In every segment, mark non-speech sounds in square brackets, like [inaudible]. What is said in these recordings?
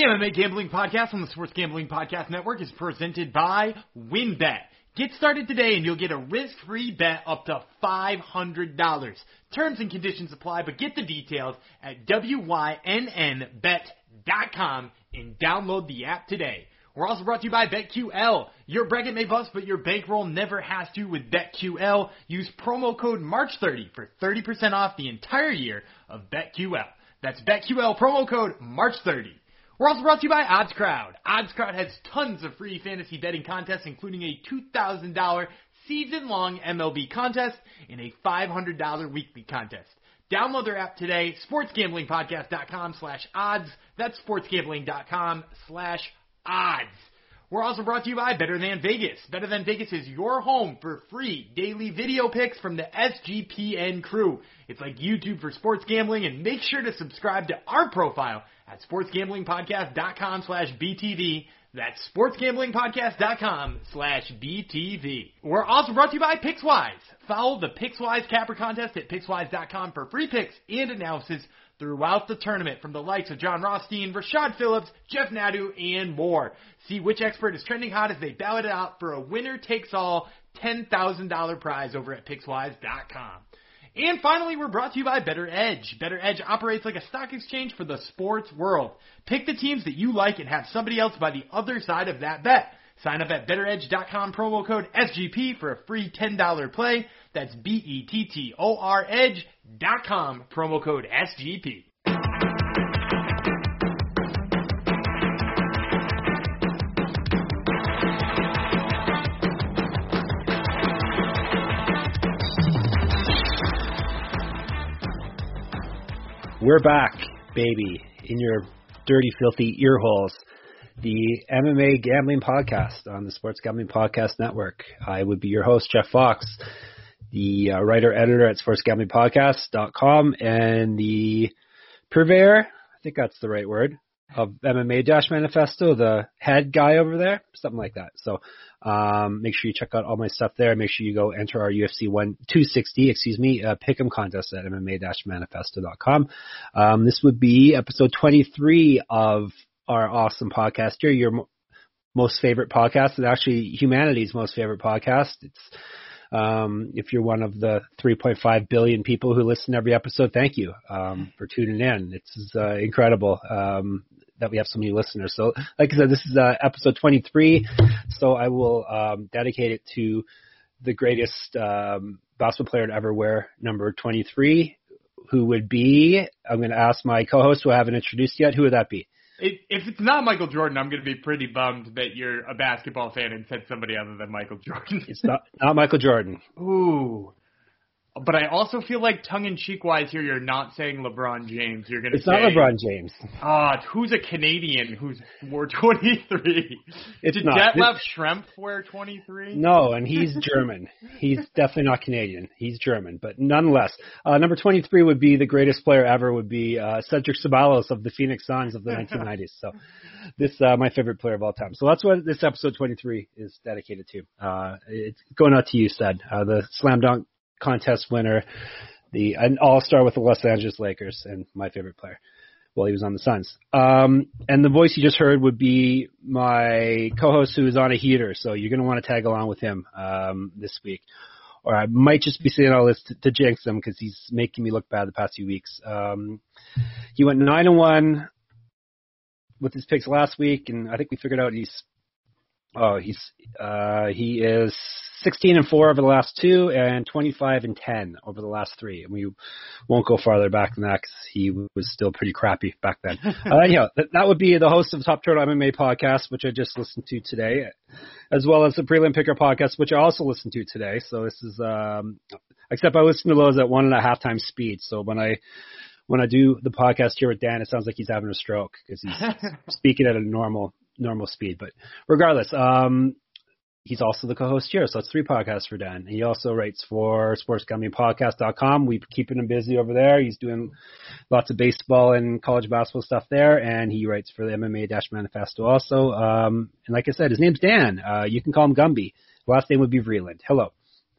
The MMA Gambling Podcast on the Sports Gambling Podcast Network is presented by WynnBet. Get started today and you'll get a risk-free bet up to $500. Terms and conditions apply, but get the details at WYNNBet.com and download the app today. We're also brought to you by BetQL. Your bracket may bust, but your bankroll never has to with BetQL. Use promo code MARCH30 for 30% off the entire year of BetQL. That's BetQL promo code MARCH30. We're also brought to you by OddsCrowd. OddsCrowd has tons of free fantasy betting contests, including a $2,000 season-long MLB contest and a $500 weekly contest. Download their app today, sportsgamblingpodcast.com slash odds. That's sportsgambling.com slash odds. We're also brought to you by Better Than Vegas. Better Than Vegas is your home for free daily video picks from the SGPN crew. It's like YouTube for sports gambling and make sure to subscribe to our profile at sportsgamblingpodcast.com slash BTV. That's sportsgamblingpodcast.com slash BTV. We're also brought to you by PicksWise. Follow the PicksWise Capper contest at PicksWise.com for free picks and analysis throughout the tournament from the likes of Jon Rothstein, Rashad Phillips, Jeff Nadu, and more. See which expert is trending hot as they ballot it out for a winner takes all $10,000 prize over at PicksWise.com. And finally, we're brought to you by BettorEdge. Better Edge operates like a stock exchange for the sports world. Pick the teams that you like and have somebody else by the other side of that bet. Sign up at bettoredge.com promo code SGP for a free $10 play. That's B-E-T-T-O-R edge.com promo code SGP. We're back, baby, in your dirty, filthy ear holes. The MMA Gambling Podcast on the Sports Gambling Podcast Network. I would be your host, Jeff Fox, the uh, writer editor at sportsgamblingpodcast.com and the purveyor, I think that's the right word, of MMA Dash Manifesto, the head guy over there, something like that. So um, make sure you check out all my stuff there. Make sure you go enter our UFC one two sixty, excuse me, uh, pick'em contest at MMA Dash Manifesto.com. Um, this would be episode twenty three of our awesome podcast here. Your mo- most favorite podcast, and actually humanity's most favorite podcast. It's um, if you're one of the 3.5 billion people who listen to every episode, thank you um, for tuning in. It's uh, incredible um, that we have so many listeners. So, like I said, this is uh, episode 23. So I will um, dedicate it to the greatest um, basketball player to ever wear number 23, who would be. I'm going to ask my co-host, who I haven't introduced yet. Who would that be? If it's not Michael Jordan, I'm going to be pretty bummed that you're a basketball fan and said somebody other than Michael Jordan. It's not not Michael Jordan. Ooh. But I also feel like tongue in cheek wise here, you're not saying LeBron James. You're going to It's say, not LeBron James. Ah, who's a Canadian who's wore 23? It's Did not. Detlef Schrempf wear 23? No, and he's German. he's definitely not Canadian. He's German, but nonetheless, uh, number 23 would be the greatest player ever. Would be uh, Cedric Ceballos of the Phoenix Suns of the [laughs] 1990s. So, this uh, my favorite player of all time. So that's what this episode 23 is dedicated to. Uh, it's going out to you, Ced, uh, the slam dunk contest winner, the an all star with the Los Angeles Lakers, and my favorite player. Well, he was on the Suns. Um, and the voice you just heard would be my co-host who is on a heater, so you're going to want to tag along with him um, this week. Or I might just be saying all this to, to jinx him because he's making me look bad the past few weeks. Um, he went nine and one with his picks last week, and I think we figured out he's oh he's uh, he is 16 and four over the last two, and 25 and 10 over the last three. And we won't go farther back than that because he was still pretty crappy back then. [laughs] uh, yeah, that, that would be the host of the Top Turtle MMA podcast, which I just listened to today, as well as the Prelim Picker podcast, which I also listened to today. So this is, um, except I listen to those at one and a half times speed. So when I when I do the podcast here with Dan, it sounds like he's having a stroke because he's [laughs] speaking at a normal normal speed. But regardless, um, he's also the co-host here, so it's three podcasts for Dan. He also writes for sportsgamblingpodcast.com. We're keeping him busy over there. He's doing lots of baseball and college basketball stuff there, and he writes for the MMA Dash Manifesto also. Um, and like I said, his name's Dan. Uh, you can call him Gumby. Last name would be Vreeland. Hello.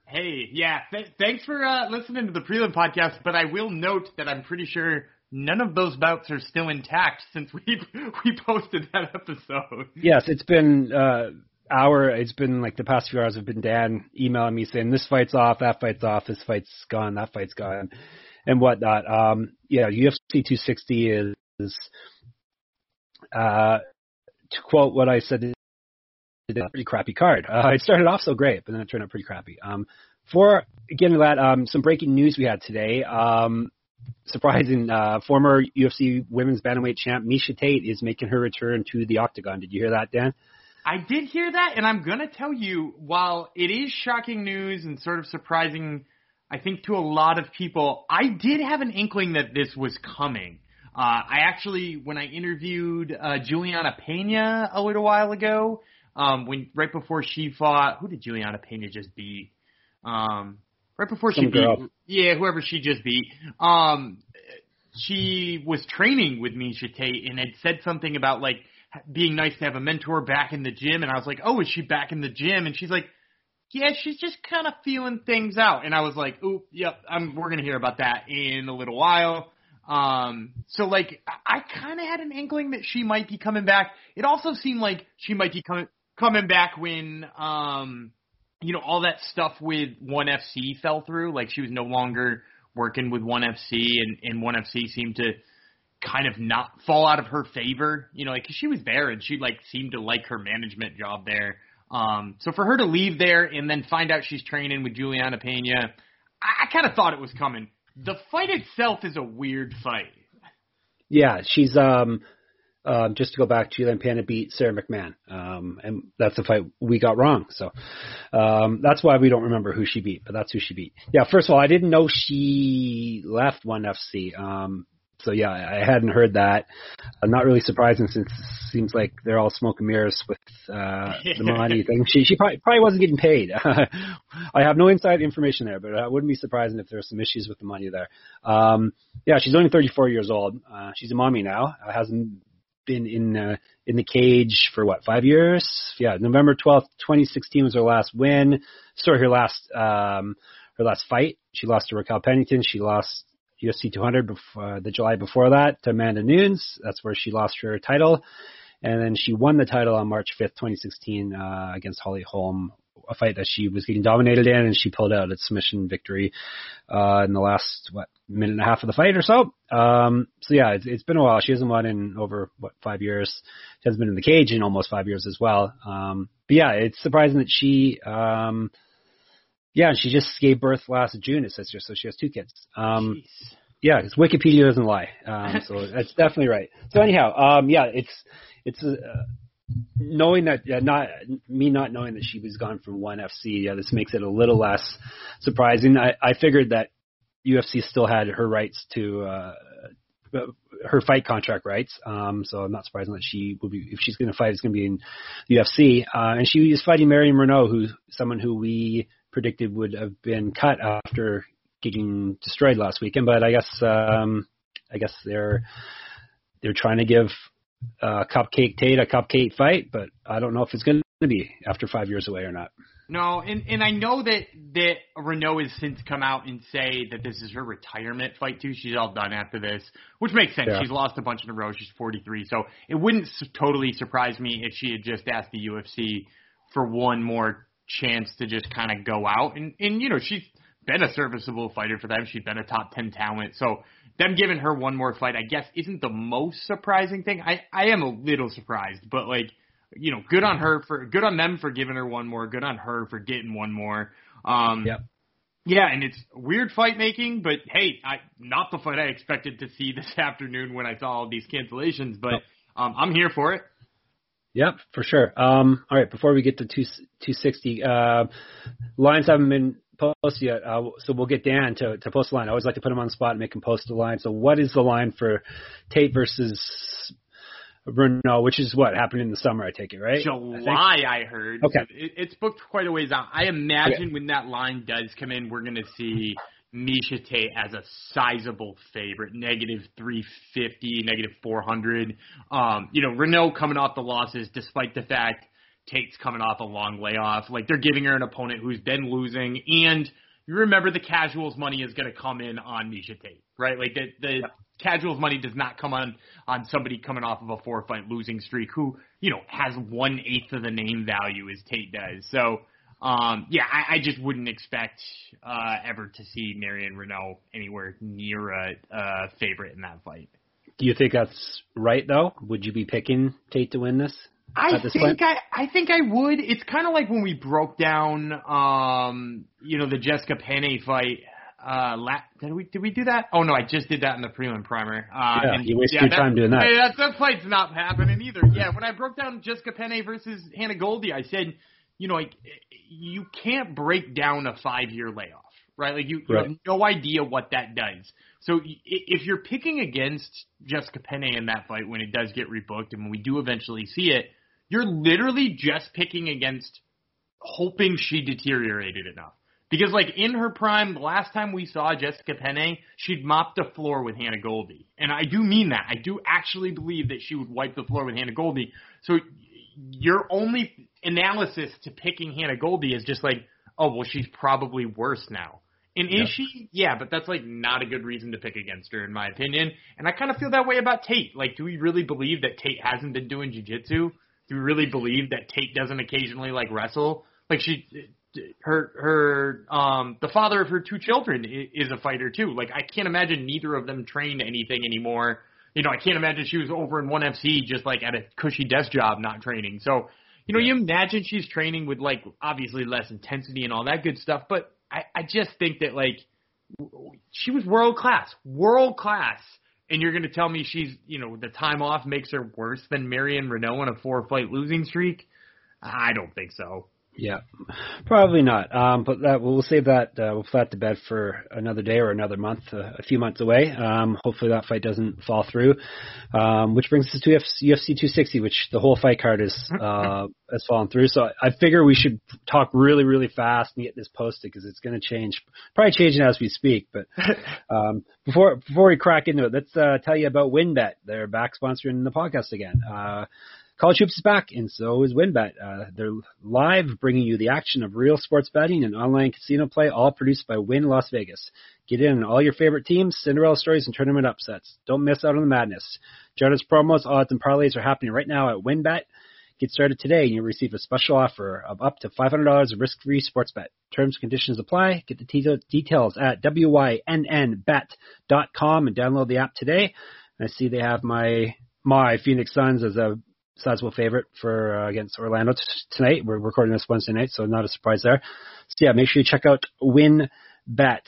Hey, yeah, th- thanks for uh, listening to the prelim podcast. But I will note that I'm pretty sure none of those bouts are still intact since we [laughs] we posted that episode. Yes, it's been uh hour. It's been like the past few hours have been Dan emailing me saying this fight's off, that fight's off, this fight's gone, that fight's gone, and whatnot. Um, yeah, UFC 260 is, uh, to quote what I said, a pretty crappy card. Uh, it started off so great, but then it turned out pretty crappy. Um, for getting to that, um, some breaking news we had today. Um, surprising, uh, former UFC women's bantamweight champ Miesha Tate is making her return to the octagon. Did you hear that, Dan? I did hear that, and I'm gonna tell you, while it is shocking news and sort of surprising, I think to a lot of people, I did have an inkling that this was coming. Uh, I actually, when I interviewed uh, Juliana Pena a little while ago, um, when right before she fought, who did Juliana Pena just beat? Um, right before she Some beat, girl. yeah, whoever she just beat. Um, she was training with Miesha Tate and had said something about like being nice to have a mentor back in the gym, and I was like, oh, is she back in the gym? And she's like, yeah, she's just kind of feeling things out. And I was like, oop, yep, I'm, we're gonna hear about that in a little while. Um, so like, I kind of had an inkling that she might be coming back. It also seemed like she might be coming coming back when, um, you know, all that stuff with One FC fell through. Like she was no longer working with One FC, and and One FC seemed to kind of not fall out of her favor. You know, like she was there and she like seemed to like her management job there. Um, so for her to leave there and then find out she's training with Juliana Pena, I, I kind of thought it was coming. The fight itself is a weird fight. Yeah, she's um um just to go back, Julian Pena beat Sara McMann. Um and that's the fight we got wrong. So um that's why we don't remember who she beat, but that's who she beat. Yeah, first of all, I didn't know she left one FC. Um so yeah, I hadn't heard that. Uh, not really surprising since it seems like they're all smoke and mirrors with uh [laughs] the money thing. She she probably, probably wasn't getting paid. [laughs] I have no inside information there, but I wouldn't be surprising if there were some issues with the money there. Um yeah, she's only 34 years old. Uh she's a mommy now. Hasn't been in uh, in the cage for what five years? Yeah, November 12th, 2016 was her last win. Sorry, her last um her last fight. She lost to Raquel Pennington. She lost UFC 200 before, uh, the July before that to Amanda Nunes. That's where she lost her title. And then she won the title on March 5th, 2016, uh, against Holly Holm, a fight that she was getting dominated in, and she pulled out a submission victory, uh, in the last, what, minute and a half of the fight or so. Um, so yeah, it's, it's been a while. She hasn't won in over, what, five years. She hasn't been in the cage in almost five years as well. Um, but yeah, it's surprising that she, um, yeah, she just gave birth last June, it says here, so she has two kids. Um, Jeez. yeah, 'cause Wikipedia doesn't lie. Um, so [laughs] that's definitely right. So anyhow, um, yeah, it's it's uh, knowing that uh, not me not knowing that she was gone from one FC. Yeah, this makes it a little less surprising. I, I figured that UFC still had her rights to uh, her fight contract rights. Um, so I'm not surprised that she will be if she's going to fight, it's going to be in the UFC. Uh, and she is fighting Marion Reneau, who's someone who we predicted would have been cut after getting destroyed last weekend. But I guess um, I guess they're they're trying to give uh, Cupcake Tate a cupcake fight, but I don't know if it's going to be after five years away or not. No, and and I know that that Reneau has since come out and say that this is her retirement fight too. She's all done after this, which makes sense. Yeah. She's lost a bunch in a row. She's 43, so it wouldn't totally surprise me if she had just asked the UFC for one more chance to just kind of go out. And and you know she's been a serviceable fighter for them. She's been a top 10 talent, so them giving her one more fight, I guess, isn't the most surprising thing. I I am a little surprised, but like you know, good on her for good on them for giving her one more. Good on her for getting one more. Um, Yep. Yeah, and it's weird fight making, but hey, I not the fight I expected to see [laughs] this afternoon when I saw all these cancellations, but um, I'm here for it. Yep, for sure. Um, all right, before we get to two, 260, uh, lines haven't been posted yet, uh, so we'll get Dan to, to post a line. I always like to put him on the spot and make him post a line. So what is the line for Tate versus Bruno, which is what happened in the summer, I take it, right? I? July, I, heard. Okay. It, it's booked quite a ways out. I imagine when that line does come in, we're going to see Miesha Tate as a sizable favorite, negative 350, negative 400. Um, you know, Reneau coming off the losses, despite the fact Tate's coming off a long layoff. Like they're giving her an opponent who's been losing, and you remember the casuals money is going to come in on Miesha Tate, right? Like the the casuals money does not come on on somebody coming off of a four fight losing streak who you know has one eighth of the name value as Tate does. So um, yeah, I, I just wouldn't expect uh, ever to see Marion Reneau anywhere near a, a favorite in that fight. Do you think that's right though? Would you be picking Tate to win this? I think point? I I think I would. It's kind of like when we broke down, um, you know, the Jessica Penne fight. Uh, la- did we did we do that? Oh no, I just did that in the prelim primer. Uh, yeah, and, you wasted yeah, your time doing that. Hey, that. That fight's not happening either. Yeah, when I broke down Jessica Penne versus Hannah Goldy, I said, you know, like you can't break down a five year layoff, right? Like you, right. you have no idea what that does. So if you're picking against Jessica Penne in that fight when it does get rebooked and when we do eventually see it, you're literally just picking against hoping she deteriorated enough. Because like in her prime, the last time we saw Jessica Penne, she'd mop the floor with Hannah Goldy. And I do mean that. I do actually believe that she would wipe the floor with Hannah Goldy. So your only analysis to picking Hannah Goldy is just like, oh well she's probably worse now. And is yep. she? Yeah, but that's like not a good reason to pick against her, in my opinion. And I kind of feel that way about Tate. Like, do we really believe that Tate hasn't been doing jujitsu? Do we really believe that Tate doesn't occasionally like wrestle? Like she, her, her, um, the father of her two children is a fighter too. Like I can't imagine neither of them trained anything anymore. You know, I can't imagine she was over in one FC just like at a cushy desk job, not training. So, you know, you imagine she's training with like obviously less intensity and all that good stuff, but I, I just think that like she was world class, world class, and you're going to tell me she's you know the time off makes her worse than Marion Reneau on a four fight losing streak? I don't think so. Yeah, probably not. Um, but that, we'll save that. Uh, we'll that to bed for another day or another month, uh, a few months away. Um, hopefully that fight doesn't fall through. Um, which brings us to UFC 260, which the whole fight card is uh, [laughs] has fallen through. So I figure we should talk really, really fast and get this posted because it's going to change, probably changing as we speak. But [laughs] um, before before we crack into it, let's uh, tell you about WynnBet. They're back sponsoring the podcast again. Uh, College Hoops is back, and so is WynnBet. Uh, they're live, bringing you the action of real sports betting and online casino play, all produced by Wynn Las Vegas. Get in on all your favorite teams, Cinderella stories, and tournament upsets. Don't miss out on the madness. Jonas promos, odds, and parlays are happening right now at WynnBet. Get started today, and you'll receive a special offer of up to $500 of risk-free sports bet. Terms and conditions apply. Get the t- details at wynnbet.com and download the app today. I see they have my my Phoenix Suns as a sizable favorite for uh, against Orlando t- tonight. We're recording this Wednesday night, so not a surprise there. So yeah, make sure you check out Win Bet.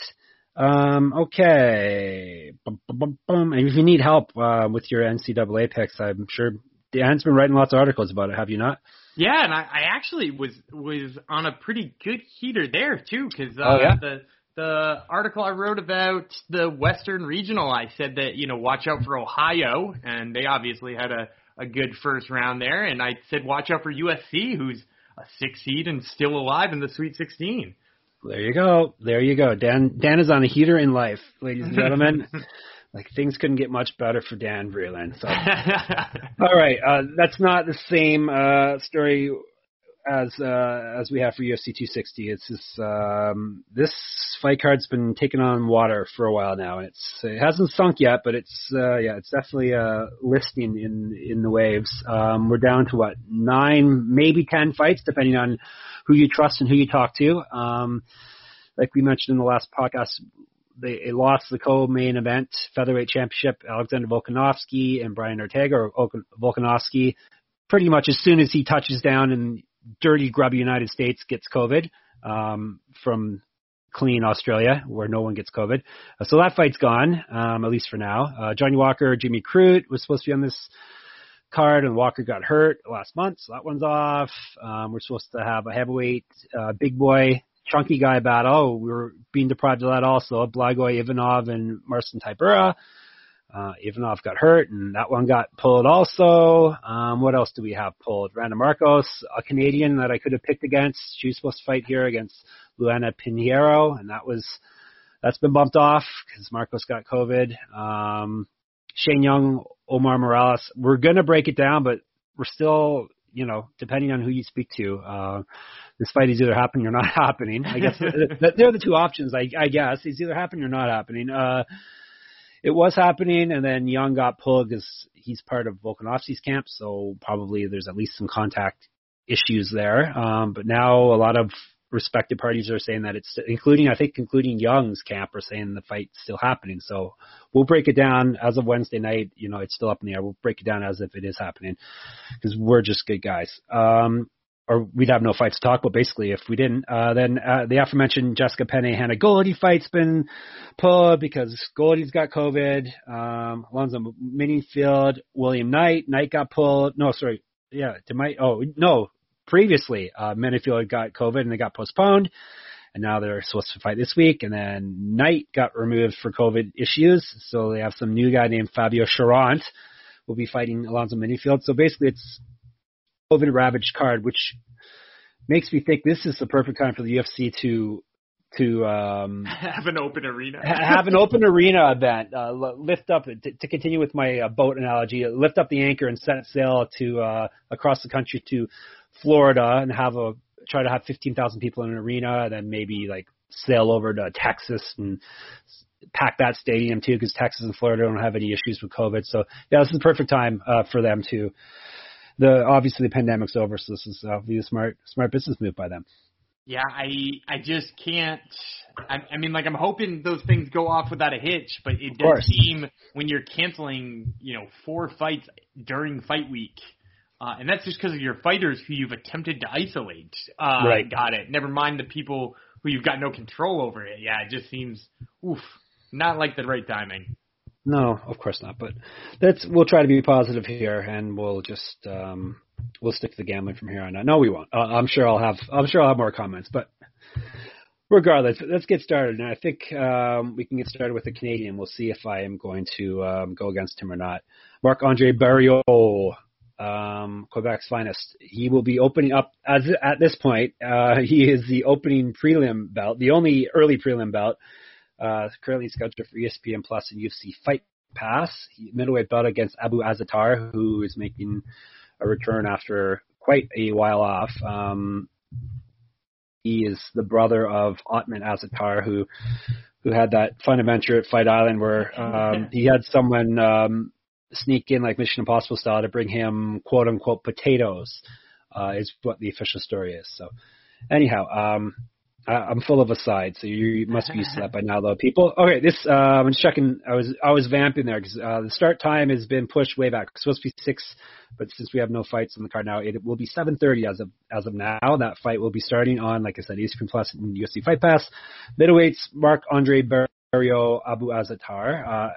Um, okay. Bum, bum, bum, and if you need help uh, with your NCAA picks, I'm sure Dan's been writing lots of articles about it. Have you not? Yeah, and I, I actually was was on a pretty good heater there too, because uh, oh, yeah? the the article I wrote about the Western Regional, I said that you know watch out for Ohio, and they obviously had a a good first round there. And I said, watch out for USC, who's a six seed and still alive in the Sweet 16. There you go. There you go. Dan Dan is on a heater in life, ladies and gentlemen. [laughs] like things couldn't get much better for Dan Vreeland. So, [laughs] all right, uh, that's not the same uh, story as uh, as we have for UFC 260. It's this um, this fight card's been taking on water for a while now, and it's it hasn't sunk yet, but it's uh, yeah, it's definitely uh, listing in in the waves. Um, we're down to what nine, maybe ten fights, depending on who you trust and who you talk to. Um, like we mentioned in the last podcast, they lost the co-main event featherweight championship. Alexander Volkanovski and Brian Ortega, or Volkanovski, pretty much as soon as he touches down in dirty, grubby United States gets COVID um, from clean Australia, where no one gets COVID. Uh, so that fight's gone, um, at least for now. Uh, Johnny Walker, Jimmy Crute was supposed to be on this card, and Walker got hurt last month, so that one's off. Um, we're supposed to have a heavyweight, uh, big boy, chunky guy battle. We were being deprived of that also. Blagoy Ivanov and Marcin Tybura. Uh, Ivanov got hurt, and that one got pulled also. Um, what else do we have pulled? Randa Marcos, a Canadian that I could have picked against. She was supposed to fight here against Luana Pinheiro, and that was that's been bumped off because Marcos got COVID. Um, Shane Young, Omar Morales. We're gonna break it down, but we're still, you know, depending on who you speak to, uh, this fight is either happening or not [laughs] happening. I guess [laughs] they're the two options. I, I guess it's either happening or not happening. Uh, it was happening, and then Young got pulled because he's part of Volkanovski's camp, so probably there's at least some contact issues there. Um, but now a lot of respected parties are saying that it's, including I think, including Young's camp, are saying the fight's still happening. So we'll break it down as of Wednesday night. You know, it's still up in the air. We'll break it down as if it is happening because we're just good guys. Um, or we'd have no fights to talk about basically if we didn't. Uh, then uh, the aforementioned Jessica Penne Hannah Goldy fight's been pulled because Goldy's got COVID. Um, Alonzo Menifield, William Knight, Knight got pulled. No, sorry, yeah, to my oh no, previously uh, Menifield got COVID and they got postponed. And now they're supposed to fight this week. And then Knight got removed for COVID issues. So they have some new guy named Fabio Cherant will be fighting Alonzo Menifield. So basically it's COVID ravaged card, which makes me think this is the perfect time for the UFC to to um, [laughs] have an open arena, have an open arena event, uh, lift up to, to continue with my uh, boat analogy, lift up the anchor and set sail to uh, across the country to Florida and have a try to have 15,000 people in an arena, and then maybe like sail over to Texas and pack that stadium too, because Texas and Florida don't have any issues with COVID. So yeah, this is the perfect time uh, for them to the obviously the pandemic's over, so this is obviously a smart smart business move by them. Yeah, I I just can't. I, I mean, like I'm hoping those things go off without a hitch, but it does seem when you're canceling, you know, four fights during fight week, uh, and that's just because of your fighters who you've attempted to isolate. Uh, right. Got it. Never mind the people who you've got no control over it. Yeah, it just seems oof, not like the right timing. No, of course not. But that's we'll try to be positive here, and we'll just um, we'll stick to the gambling from here on out. No, we won't. Uh, I'm sure I'll have I'm sure I'll have more comments, but regardless, let's get started. And I think um, we can get started with the Canadian. We'll see if I am going to um, go against him or not. Marc Andre Barriault, um, Quebec's finest. He will be opening up as at this point. Uh, he is the opening prelim belt, the only early prelim belt uh, currently scheduled for ESPN Plus and UFC Fight Pass. He, middleweight bout against Abu Azaitar, who is making a return after quite a while off. Um, he is the brother of Ottman Azaitar, who who had that fun adventure at Fight Island where um, [laughs] he had someone um, sneak in like Mission Impossible style to bring him quote unquote potatoes. Uh, is what the official story is. So, anyhow, um, I, am full of aside, so you must be used to that by now, though. People, okay, this uh, I'm just checking. I was I was vamping there because uh, the start time has been pushed way back. It's supposed to be six, but since we have no fights on the card now, it will be 7:30 as of as of now. That fight will be starting on, like I said, ESPN Plus and UFC Fight Pass. Middleweights: Marc Andre Barriault, Abu Azaitar, Uh,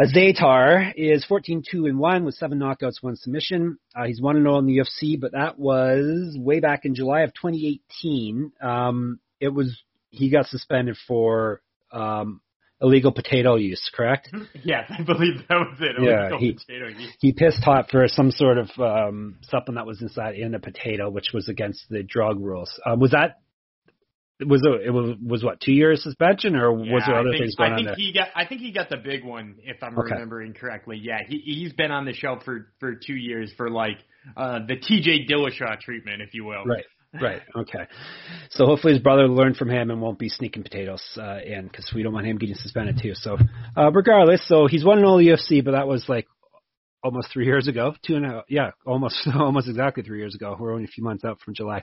Azaitar is 14-2 and 1 with seven knockouts, one submission. Uh, he's 1 and 0 in the UFC, but that was way back in July of 2018. Um, it was he got suspended for um, illegal potato use, correct? [laughs] Yes, I believe that was it. Illegal yeah, he, potato use. he pissed hot for some sort of um, something that was inside in a potato, which was against the drug rules. Um, was that was it, it was was what two years suspension or yeah, was there other think, things going on? I think on there? he got I think he got the big one if I'm okay. remembering correctly. Yeah, he he's been on the shelf for for two years for like uh the T.J. Dillashaw treatment, if you will. Right. [laughs] Right. Okay. So hopefully his brother learned from him and won't be sneaking potatoes uh, in because we don't want him getting suspended too. So uh, regardless, so he's won an all UFC, but that was like almost three years ago, two and a half, yeah, almost [laughs] almost exactly three years ago. We're only a few months out from July.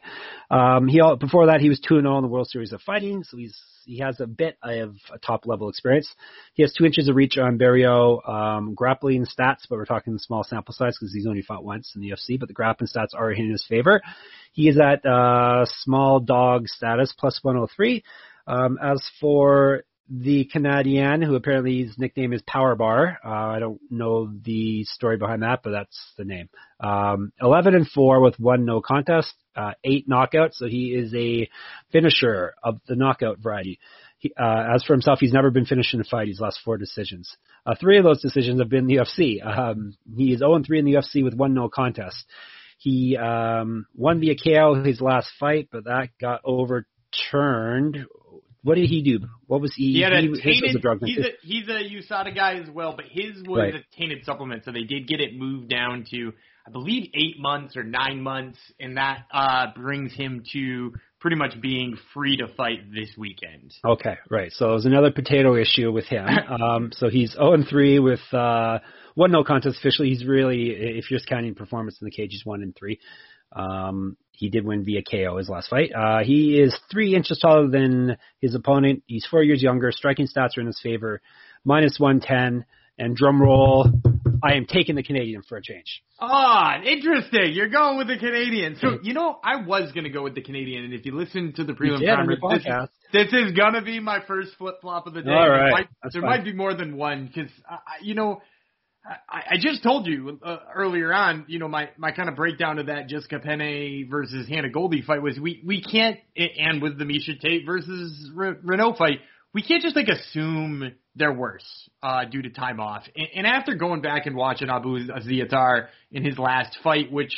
Um, he before that he was two and zero oh in the World Series of Fighting, so he's he has a bit of a top level experience. He has two inches of reach on Barriault um, grappling stats, but we're talking small sample size because he's only fought once in the UFC. But the grappling stats are in his favor. He is at uh, small dog status plus 103. Um, as for the Canadian, who apparently his nickname is Power Bar. Uh, I don't know the story behind that, but that's the name. Um, 11 and 4 with one no contest, uh, eight knockouts. So he is a finisher of the knockout variety. He, uh, as for himself, he's never been finished in a fight. He's lost four decisions. Uh, three of those decisions have been in the UFC. Um, he is 0 3 in the UFC with one no contest. He um, won via KO his last fight, but that got overturned what did he do? What was he? He had a he, tainted. A drug he's a he's a USADA guy as well, but his was right. a tainted supplement, so they did get it moved down to I believe eight months or nine months, and that uh, brings him to pretty much being free to fight this weekend. Okay, right. So it was another potato issue with him. [laughs] um, so he's 0 and 3 with uh, one no contest officially. He's really, if you're just counting performance in the cage, he's 1 and 3. Um, he did win via KO his last fight. Uh, he is three inches taller than his opponent. He's four years younger. Striking stats are in his favor. Minus 110. And drum roll, I am taking the Canadian for a change. Ah, interesting. You're going with the Canadian. So, you know, I was going to go with the Canadian. And if you listen to the prelim primer, this, this, is going to be my first flip flop of the day. All right. There, might, there might, be more than one because, you know, I, I just told you uh, earlier on, you know, my, my kind of breakdown of that Jessica Penne versus Hannah Goldy fight was we, we can't, and with the Miesha Tate versus Reneau fight, we can't just like assume they're worse uh, due to time off. And, and after going back and watching Abu Azaitar in his last fight, which,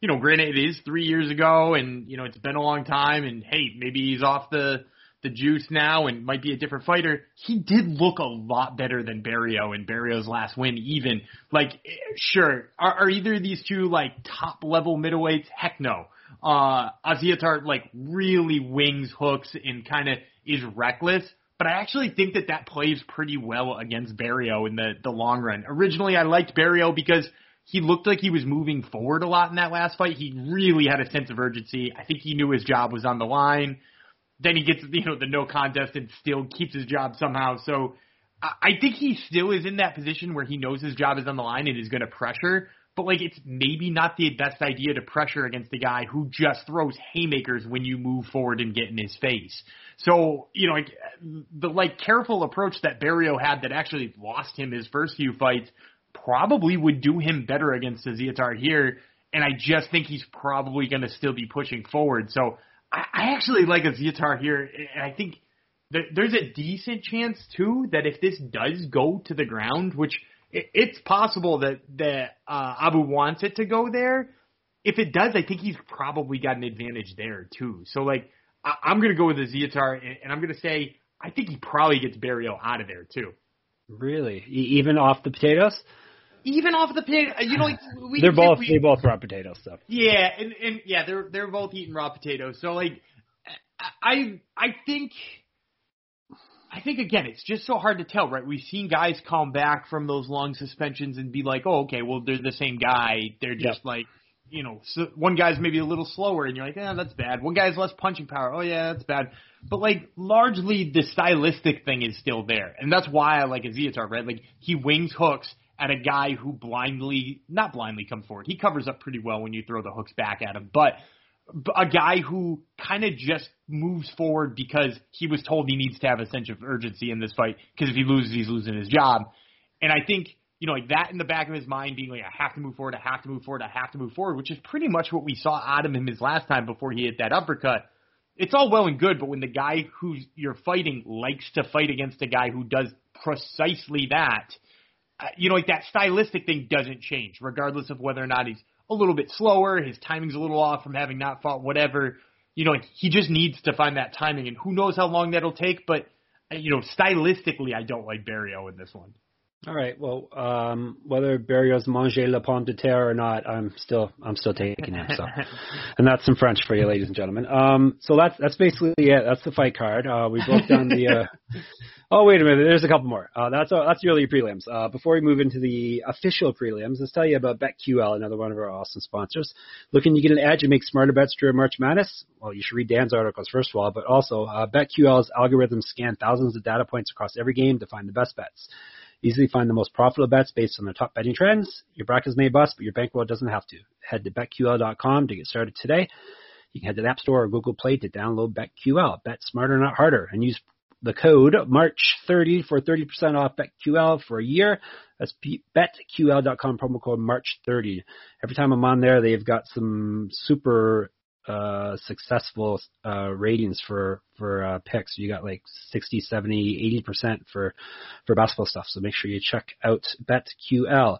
you know, granted it is three years ago and, you know, it's been a long time and hey, maybe he's off the, the juice now and might be a different fighter, he did look a lot better than Barriault in Barriault's last win. Even like, sure, are, are either of these two like top level middleweights? Heck no. Uh, Azaitar like really wings hooks and kind of is reckless. But I actually think that that plays pretty well against Barriault in the the long run. Originally, I liked Barriault because he looked like he was moving forward a lot in that last fight. He really had a sense of urgency. I think he knew his job was on the line then he gets you know the no contest and still keeps his job somehow. So I think he still is in that position where he knows his job is on the line and is going to pressure. But like it's maybe not the best idea to pressure against a guy who just throws haymakers when you move forward and get in his face. So you know like the like careful approach that Barriault had that actually lost him his first few fights probably would do him better against Azaitar here. And I just think he's probably going to still be pushing forward. So I, actually like Azaitar here, and I think there's a decent chance too that if this does go to the ground, which it, it's possible that that uh, Abu wants it to go there. If it does, I think he's probably got an advantage there too. So like, I'm gonna go with Azaitar, and, and I'm gonna say I think he probably gets Barriault out of there too. Really, even off the potatoes? Even off the pit, you know, like we, they're both we, they both raw potatoes. So yeah, and and yeah, they're they're both eating raw potatoes. So like, I I think. I think again, it's just so hard to tell, right? We've seen guys come back from those long suspensions and be like, "Oh, okay, well, they're the same guy. They're just yep. like, you know, so one guy's maybe a little slower, and you're like, yeah, that's bad. One guy's less punching power. Oh yeah, that's bad. But like, largely the stylistic thing is still there, and that's why I like Azaitar, right? Like he wings hooks at a guy who blindly, not blindly comes forward. He covers up pretty well when you throw the hooks back at him, but a guy who kind of just moves forward because he was told he needs to have a sense of urgency in this fight because if he loses, he's losing his job. And I think, you know, like that in the back of his mind being like, I have to move forward, I have to move forward, I have to move forward, which is pretty much what we saw out of him his last time before he hit that uppercut. It's all well and good, but when the guy who you're fighting likes to fight against a guy who does precisely that – you know, like that stylistic thing doesn't change, regardless of whether or not he's a little bit slower, his timing's a little off from having not fought, whatever. You know, like he just needs to find that timing, and who knows how long that'll take. But uh, you know, stylistically, I don't like Barriault in this one. All right. Well, um, whether Barriault's manger le pomme de terre or not, I'm still I'm still taking him. So, [laughs] and that's some French for you, ladies and gentlemen. Um, so that's that's basically it. That's the fight card. Uh, we broke down the. Uh, [laughs] oh wait a minute. There's a couple more. Uh, that's uh, that's really prelims. Uh, before we move into the official prelims, let's tell you about BetQL, another one of our awesome sponsors. Looking to get an edge and make smarter bets during March Madness? Well, you should read Dan's articles first of all, but also uh, BetQL's algorithms scan thousands of data points across every game to find the best bets. Easily find the most profitable bets based on their top betting trends. Your brackets may bust, but your bankroll doesn't have to. Head to BetQL.com to get started today. You can head to the App Store or Google Play to download BetQL. Bet smarter, not harder, and use the code March30 for 30% off BetQL for a year. That's betql.com promo code March30. Every time I'm on there, they've got some super uh, successful uh, ratings for for uh, picks. You got like 60, 70, 80 percent for for basketball stuff. So make sure you check out BetQL.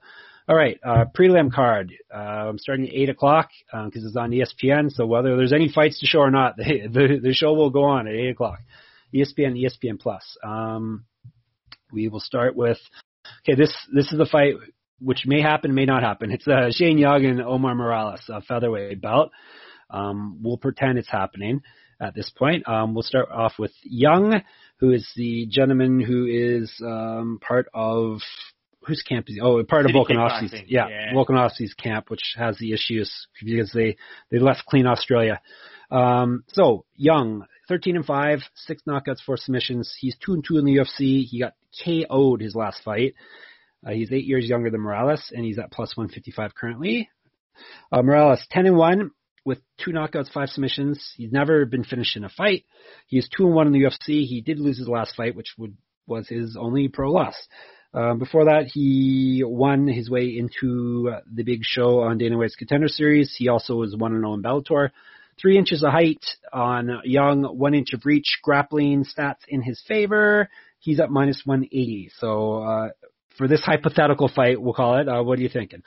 All right, uh, prelim card. Uh, I'm starting at eight o'clock because uh, it's on ESPN. So whether there's any fights to show or not, [laughs] the the, the show will go on at eight o'clock. ESPN, ESPN Plus. Um, we will start with okay. This this is the fight which may happen, may not happen. It's uh, Shane Young and Omar Morales, a featherweight belt. Um, we'll pretend it's happening. at this point. Um, we'll start off with Young, who is the gentleman who is um, part of whose camp is he? Oh, part City of Volkanovski's. Yeah, yeah. Volkanovski's camp, which has the issues because they they left clean Australia. Um, so Young, 13 and five, six knockouts, four submissions. He's two and two in the UFC. He got KO'd his last fight. Uh, he's eight years younger than Morales, and he's at plus 155 currently. Uh, Morales, 10 and 1 with two knockouts, five submissions. He's never been finished in a fight. He's 2 and 1 in the UFC. He did lose his last fight, which would, was his only pro loss. Um, before that, he won his way into uh, the big show on Dana White's Contender Series. He also was 1 and 0 in Bellator. Three inches of height on Young, one inch of reach, grappling stats in his favor. He's at minus 180. So, uh, for this hypothetical fight, we'll call it, uh, what are you thinking?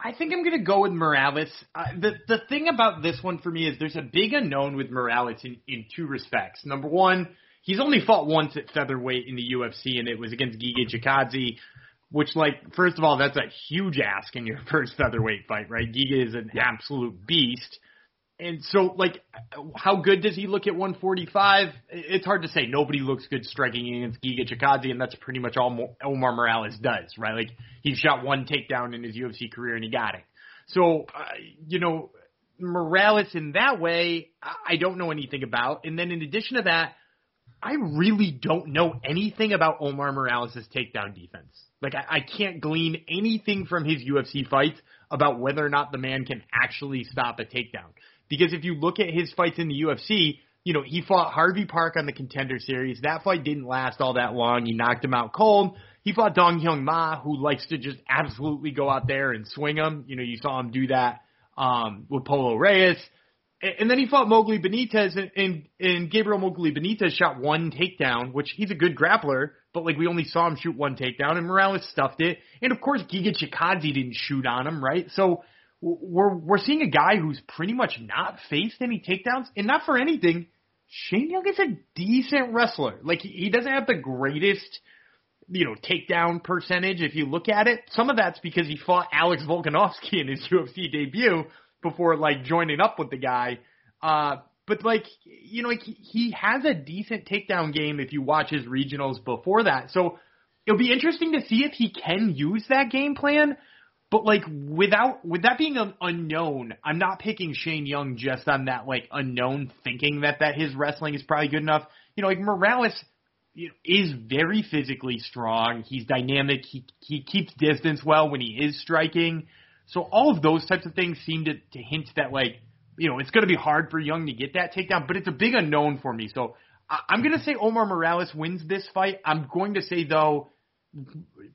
I think I'm gonna go with Morales. Uh, the the thing about this one for me is there's a big unknown with Morales in in two respects. Number one, he's only fought once at featherweight in the UFC, and it was against Giga Chikadze, which like first of all that's a huge ask in your [laughs] first featherweight fight, right? Giga is an absolute beast. And so, like, how good does he look at 145? It's hard to say. Nobody looks good striking against Giga Chikadze, and that's pretty much all Omar Morales does, right? Like, he shot one takedown in his UFC career, and he got it. So, uh, you know, Morales in that way, I don't know anything about. And then in addition to that, I really don't know anything about Omar Morales' takedown defense. Like, I, I can't glean anything from his UFC fights about whether or not the man can actually stop a takedown. Because if you look at his fights in the UFC, you know, he fought Harvey Park on the contender series. That fight didn't last all that long. He knocked him out cold. He fought Dong Hyun Ma, who likes to just absolutely go out there and swing him. You know, you saw him do that um, with Polo Reyes. And then he fought Mowgli Benitez, and, and, and Gabriel Mowgli Benitez shot one takedown, which he's a good grappler, but like we only saw him shoot one takedown, and Morales stuffed it. And of course, Giga Chikadze didn't shoot on him, right? So we're we're seeing a guy who's pretty much not faced any takedowns, and not for anything. Shane Young is a decent wrestler. Like he, doesn't have the greatest, you know, takedown percentage if you look at it. Some of that's because he fought Alex Volkanovski in his [laughs] UFC debut before like joining up with the guy. Uh, but like, you know, like he has a decent takedown game if you watch his regionals before that. So it'll be interesting to see if he can use that game plan. But like without with that being an unknown, I'm not picking Shane Young just on that like unknown thinking that that his wrestling is probably good enough. You know, like Morales you know, is very physically strong. He's dynamic. He he keeps distance well when he is striking. So all of those types of things seem to, to hint that like you know it's going to be hard for Young to get that takedown, but it's a big unknown for me. So I, I'm going to say Omar Morales wins this fight. I'm going to say though,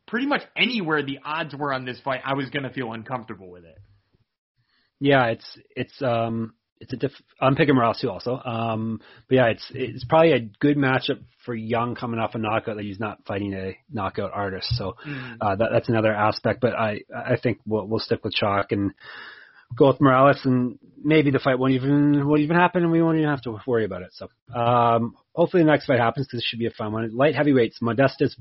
pretty much anywhere the odds were on this fight, I was going to feel uncomfortable with it. Yeah, it's it's um it's a diff. I'm picking Morales too, also. Um, but yeah, it's it's probably a good matchup for Young coming off a knockout that he's not fighting a knockout artist. So uh, that that's another aspect. But I I think we'll we'll stick with chalk and go with Morales, and maybe the fight won't even won't even happen, and we won't even have to worry about it. So um, hopefully the next fight happens because it should be a fun one. Light heavyweights: Modestas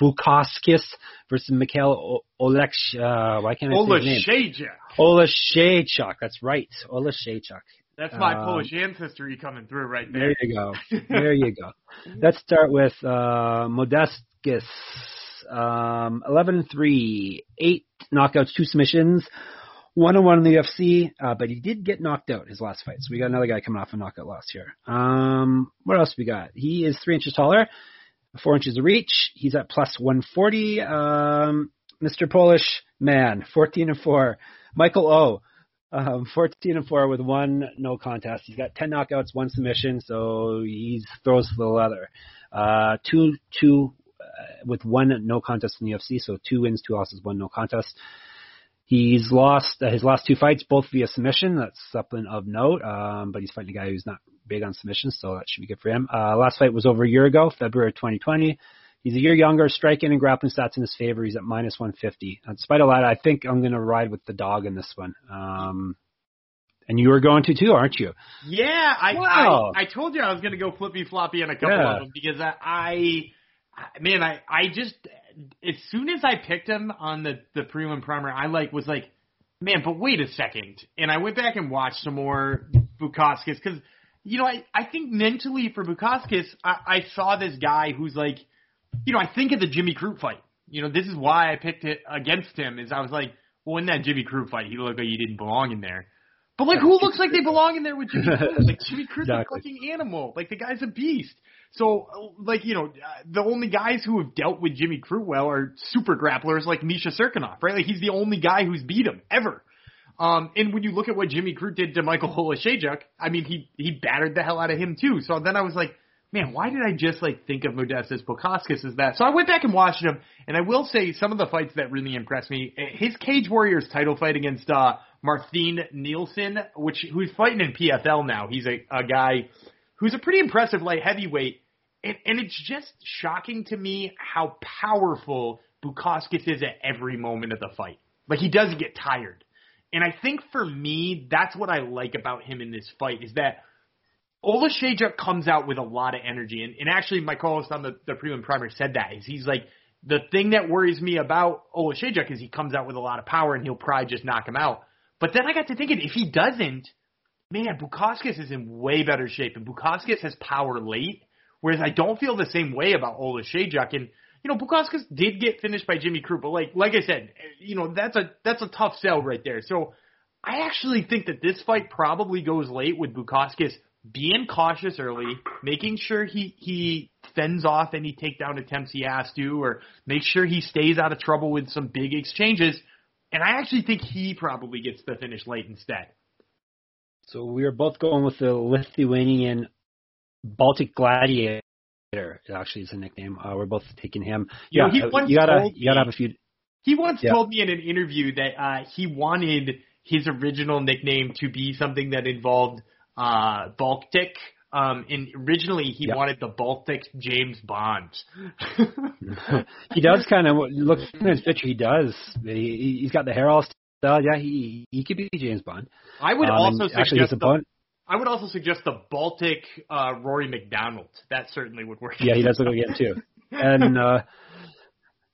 Bukauskas versus Mikhail Oleksh. Uh, why can't I say his name? Olashejak. Olashaychuk. That's right, Olashaychuk. That's my Um, Polish ancestry coming through right There there. you go. There you go. Let's start with uh, Modestus. Um, 11 3, 8 knockouts, 2 submissions, 1 and 1 in the UFC, uh, but he did get knocked out his last fight. So we got another guy coming off a knockout loss here. Um, what else we got? He is 3 inches taller, 4 inches of reach. He's at plus 140. Um, Mr. Polish man, 14 and 4. Michael O. Um, 14 and 4 with one no contest. He's got 10 knockouts, one submission, so he throws the leather. Uh, 2 2 uh, with one no contest in the UFC, so two wins, two losses, one no contest. He's lost uh, his last two fights, both via submission. That's something of note. Um, but he's fighting a guy who's not big on submissions, so that should be good for him. Uh, last fight was over a year ago, February 2020. He's a year younger, striking and grappling stats in his favor. He's at minus 150. Uh, despite all that, I think I'm going to ride with the dog in this one. Um, and you are going to too, aren't you? Yeah, I, Wow. I I told you I was gonna go flippy floppy on a couple Yeah. of them because I, I I- man I I just as soon as I picked him on the the prelim primer I like was like man but wait a second and I went back and watched some more Bukauskas because you know, I, I think mentally for Bukauskas, I, I saw this guy who's like, you know, I think of the Jimmy Crute fight. You know, this is why I picked it against him. Is I was like, well, in that Jimmy Crute fight, he looked like he didn't belong in there. But like, who looks like they belong in there with Jimmy Crute? [laughs] Like Jimmy Crute's exactly. a fucking animal. Like the guy's a beast. So, like, you know, the only guys who have dealt with Jimmy Crute well are super grapplers like Misha Cirkunov, right? Like he's the only guy who's beat him ever. Um, and when you look at what Jimmy Crute did to Michael Oleksiejczuk, I mean, he he battered the hell out of him too. So then I was like, man, why did I just like think of Modestas Bukauskas as that? So I went back and watched him, and I will say some of the fights that really impressed me. His Cage Warriors title fight against uh, Martin Nielsen, which who's fighting in PFL now. He's a, a guy who's a pretty impressive light heavyweight, and, and it's just shocking to me how powerful Bukauskas is at every moment of the fight. Like he doesn't get tired. And I think for me, that's what I like about him in this fight is that Oleksiejczuk comes out with a lot of energy. And, and actually, my co-host on the, the prelim primer said that is he's like, the thing that worries me about Oleksiejczuk is he comes out with a lot of power and he'll probably just knock him out. But then I got to thinking, if he doesn't, man, Bukauskas is in way better shape. And Bukauskas has power late, whereas I don't feel the same way about Oleksiejczuk. And you know, Bukauskas did get finished by Jimmy Crute, but like like I said, you know, that's a that's a tough sell right there. So I actually think that this fight probably goes late with Bukauskas being cautious early, making sure he he fends off any takedown attempts he has to, or make sure he stays out of trouble with some big exchanges. And I actually think he probably gets the finish late instead. So we are both going with the Lithuanian Baltic Gladiator actually is a nickname. Uh, we're both taking him. You yeah, know, you gotta you gotta have a few. He once yeah. told me in an interview that uh, he wanted his original nickname to be something that involved uh, Baltic. Um, and originally he yep. wanted the Baltic James Bond. [laughs] [laughs] he does kind of look in his picture. He does. He, he's got the hair all styled. Yeah, he he could be James Bond. I would um, also suggest the, I would also suggest the Baltic uh, Rory McDonald. That certainly would work. Yeah, he does look like him too. [laughs] And uh,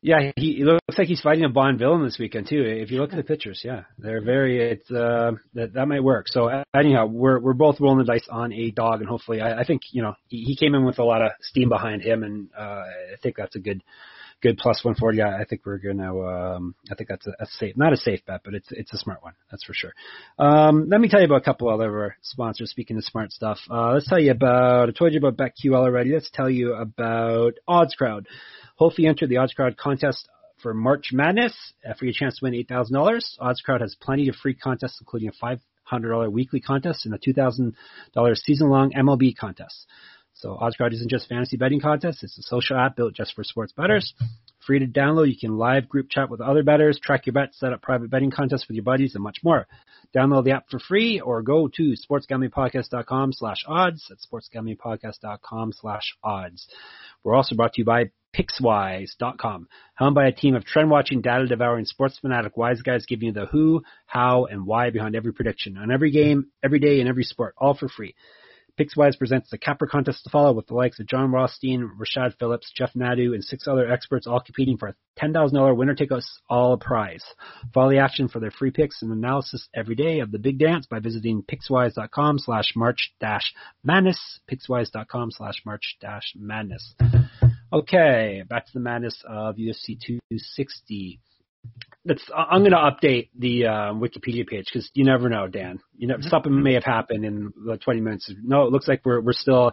yeah, he, he looks like he's fighting a Bond villain this weekend too. If you look at the pictures, yeah, they're very. It's uh, that that might work. So anyhow, we're we're both rolling the dice on a dog, and hopefully, I, I think you know he, he came in with a lot of steam behind him, and uh, I think that's a good good plus 140. I, I think we're gonna. Um, I think that's a, a safe, not a safe bet, but it's it's a smart one. That's for sure. Um, let me tell you about a couple other sponsors. Speaking of smart stuff, uh, let's tell you about. I told you about BetQL already. Let's tell you about Odds Crowd. Hopefully, enter the Odds Crowd contest for March Madness uh, for your chance to win eight thousand dollars. Odds Crowd has plenty of free contests, including a five hundred dollar weekly contest and a two thousand dollar season long MLB contest. So OddsCrowd isn't just fantasy betting contests; it's a social app built just for sports bettors. Free to download, you can live group chat with other bettors, track your bets, set up private betting contests with your buddies, and much more. Download the app for free or go to sportsgamblingpodcast.com slash odds. That's sportsgamblingpodcast.com slash odds. We're also brought to you by Pickswise.com, helmed by a team of trend-watching, data-devouring, sports-fanatic wise guys giving you the who, how, and why behind every prediction on every game, every day, and every sport, all for free. Pickswise presents the Capper contest to follow with the likes of Jon Rothstein, Rashad Phillips, Jeff Nadu, and six other experts all competing for a $10,000 winner take us all prize. Follow the action for their free picks and analysis every day of the big dance by visiting pickswise.com slash march dash madness, pickswise.com slash march dash madness. Okay, back to the madness of UFC 260 that's I'm going to update the uh, Wikipedia page because you never know, Dan. You know, mm-hmm. something may have happened in the 20 minutes. No, it looks like we're we're still.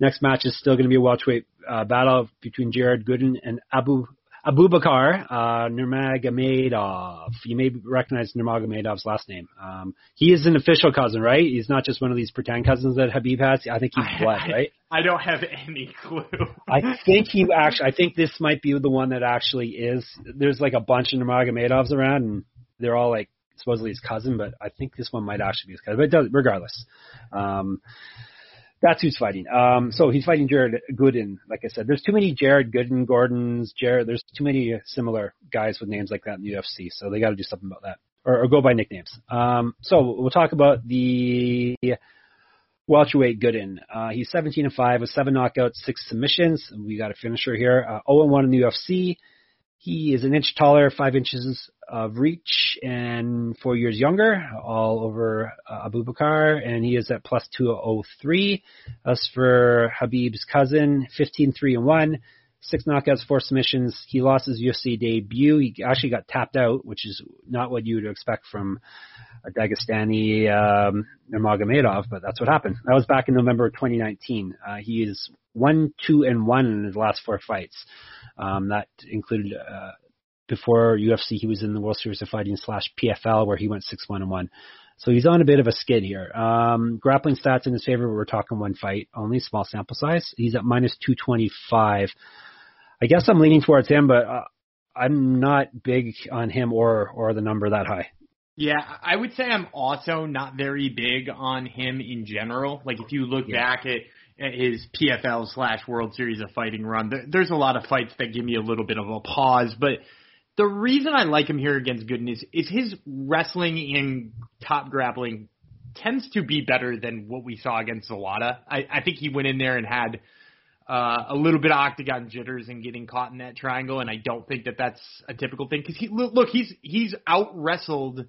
Next match is still going to be a welterweight uh, battle between Jared Gooden and Abu Abubakar uh, Nurmagomedov. You may recognize Nurmagomedov's last name. Um, he is an official cousin, right? He's not just one of these pretend cousins that Khabib has. I think he's blood, right? I don't have any clue. I think he actually. I think this might be the one that actually is. There's like a bunch of Nurmagomedovs around, and they're all like supposedly his cousin, but I think this one might actually be his cousin. But it does, regardless. Um, that's who's fighting. Um, so he's fighting Jared Gooden. Like I said, there's too many Jared Gooden, Gordons, Jared. There's too many similar guys with names like that in the UFC. So they got to do something about that, or, or go by nicknames. Um, so we'll talk about the welterweight Gooden. Uh, he's 17 and five with seven knockouts, six submissions. We got a finisher here. Uh, 0 and one in the UFC. He is an inch taller, five inches of reach and four years younger, all over uh, Abubakar, and he is at plus 203. As for Khabib's cousin, 15 3 and 1, six knockouts, four submissions. He lost his UFC debut. He actually got tapped out, which is not what you would expect from a Dagestani um, Nurmagomedov, but that's what happened. That was back in November of 2019. Uh, he is one, two, and one in his last four fights. Um, that included uh, before UFC, he was in the World Series of Fighting slash PFL, where he went six, one, and one. So he's on a bit of a skid here. Um, grappling stats in his favor, but we're talking one fight only, small sample size. He's at minus 225. I guess I'm leaning towards him, but uh, I'm not big on him or or the number that high. Yeah, I would say I'm also not very big on him in general. Like if you look yeah. back at, at his PFL slash World Series of Fighting run, there, there's a lot of fights that give me a little bit of a pause. But the reason I like him here against Gooden is, is his wrestling and top grappling tends to be better than what we saw against Zawada. I, I think he went in there and had uh, a little bit of octagon jitters and getting caught in that triangle, and I don't think that that's a typical thing because he look he's he's out wrestled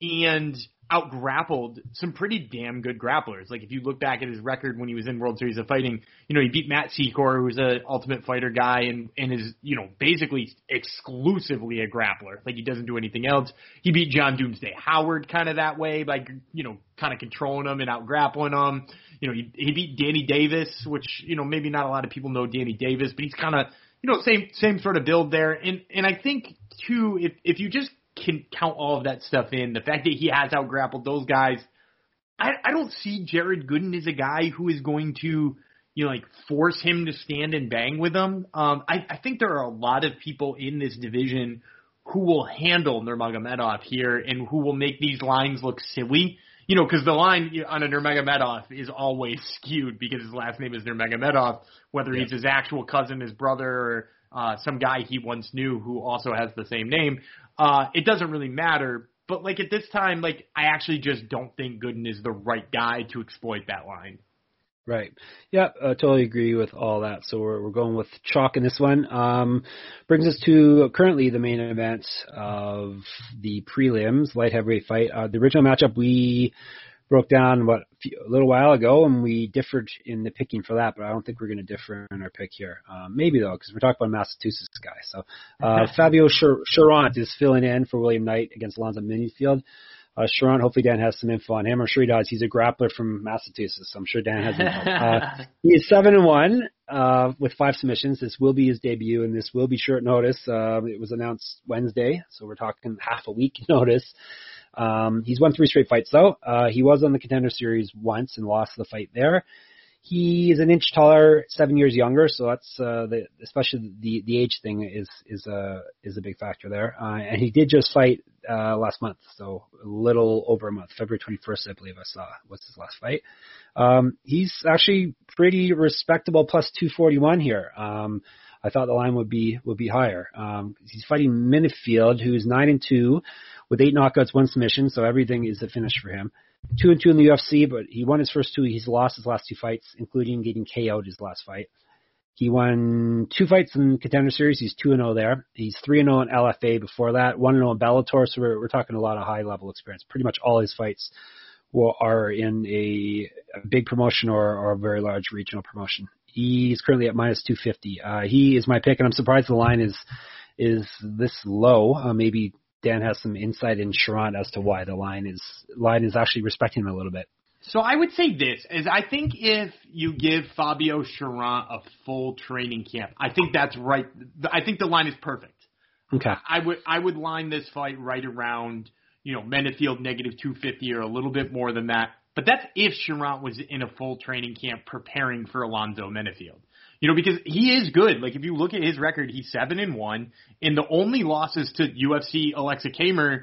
and out grappled some pretty damn good grapplers. Like if you look back at his record when he was in World Series of Fighting, you know, he beat Matt Secor, who's an ultimate fighter guy and, and is, you know, basically exclusively a grappler. Like he doesn't do anything else. He beat John Doomsday Howard kind of that way by, you know, kind of controlling him and out grappling him. You know, he, he beat Danny Davis, which, you know, maybe not a lot of people know Danny Davis, but he's kind of, you know, same, same sort of build there. And, and I think too, if, if you just can count all of that stuff in. The fact that he has out grappled those guys, I, I don't see Jared Gooden as a guy who is going to, you know, like force him to stand and bang with them. Um, I, I think there are a lot of people in this division who will handle Nurmagomedov here and who will make these lines look silly. You know, because the line on a Nurmagomedov is always skewed because his last name is Nurmagomedov, whether yeah. he's his actual cousin, his brother, or uh, some guy he once knew who also has the same name. Uh, it doesn't really matter. But like at this time, like I actually just don't think Gooden is the right guy to exploit that line. Right. Yeah, I totally agree with all that. So we're we're going with chalk in this one. Um, brings us to currently the main event of the prelims, light heavyweight fight. Uh, the original matchup we broke down what a little while ago, and we differed in the picking for that. But I don't think we're going to differ in our pick here. Um, maybe though, because we're talking about Massachusetts guy. So uh, [laughs] Fabio Cherant is filling in for William Knight against Alonzo Menifield. Uh, Cherant, hopefully Dan has some info on him. I'm sure he does. He's a grappler from Massachusetts, so I'm sure Dan has info. Uh, [laughs] he is seven and one uh, with five submissions. This will be his debut, and this will be short notice. Uh, it was announced Wednesday, so we're talking half a week [laughs] notice. Um, he's won three straight fights though. Uh, he was on the contender series once and lost the fight there. He is an inch taller, seven years younger, so that's uh, the, especially the the age thing is is a is a big factor there. Uh, and he did just fight uh, last month, so a little over a month, February 21st, I believe I saw was his last fight. Um, he's actually pretty respectable, plus 241 here. Um, I thought the line would be would be higher. Um, he's fighting Menifield, who's nine and two with eight knockouts, one submission, so everything is a finish for him. Two and two in the UFC, but he won his first two. He's lost his last two fights, including getting KO'd his last fight. He won two fights in the Contender Series. He's two and zero oh there. He's three and zero oh in LFA before that. One and zero oh in Bellator. So we're, we're talking a lot of high level experience. Pretty much all his fights will, are in a, a big promotion or, or a very large regional promotion. He's currently at minus 250. Uh, he is my pick, and I'm surprised the line is is this low. Uh, maybe Dan has some insight in Cherant as to why the line is line is actually respecting him a little bit. So I would say this is I think if you give Fabio Cherant a full training camp, I think that's right. I think the line is perfect. Okay. I would I would line this fight right around you know Menifield negative 250 or a little bit more than that. But that's if Cherant was in a full training camp preparing for Alonzo Menifield. You know, because he is good. Like if you look at his record, he's seven and one, and the only losses to UFC Aleksa Camur,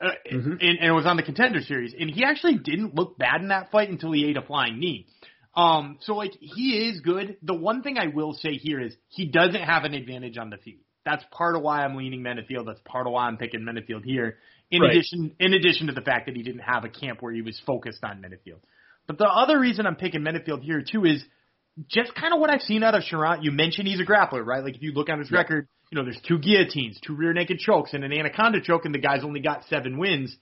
uh, mm-hmm. and, and it was on the contender series, and he actually didn't look bad in that fight until he ate a flying knee. Um, so like he is good. The one thing I will say here is he doesn't have an advantage on the feet. That's part of why I'm leaning Menifield. That's part of why I'm picking Menifield here. In right. addition, in addition to the fact that he didn't have a camp where he was focused on Menifield. But the other reason I'm picking Menifield here too is just kind of what I've seen out of Cherant. You mentioned he's a grappler, right? Like if you look on his yeah. record, you know, there's two guillotines, two rear naked chokes, and an anaconda choke, and the guy's only got seven wins.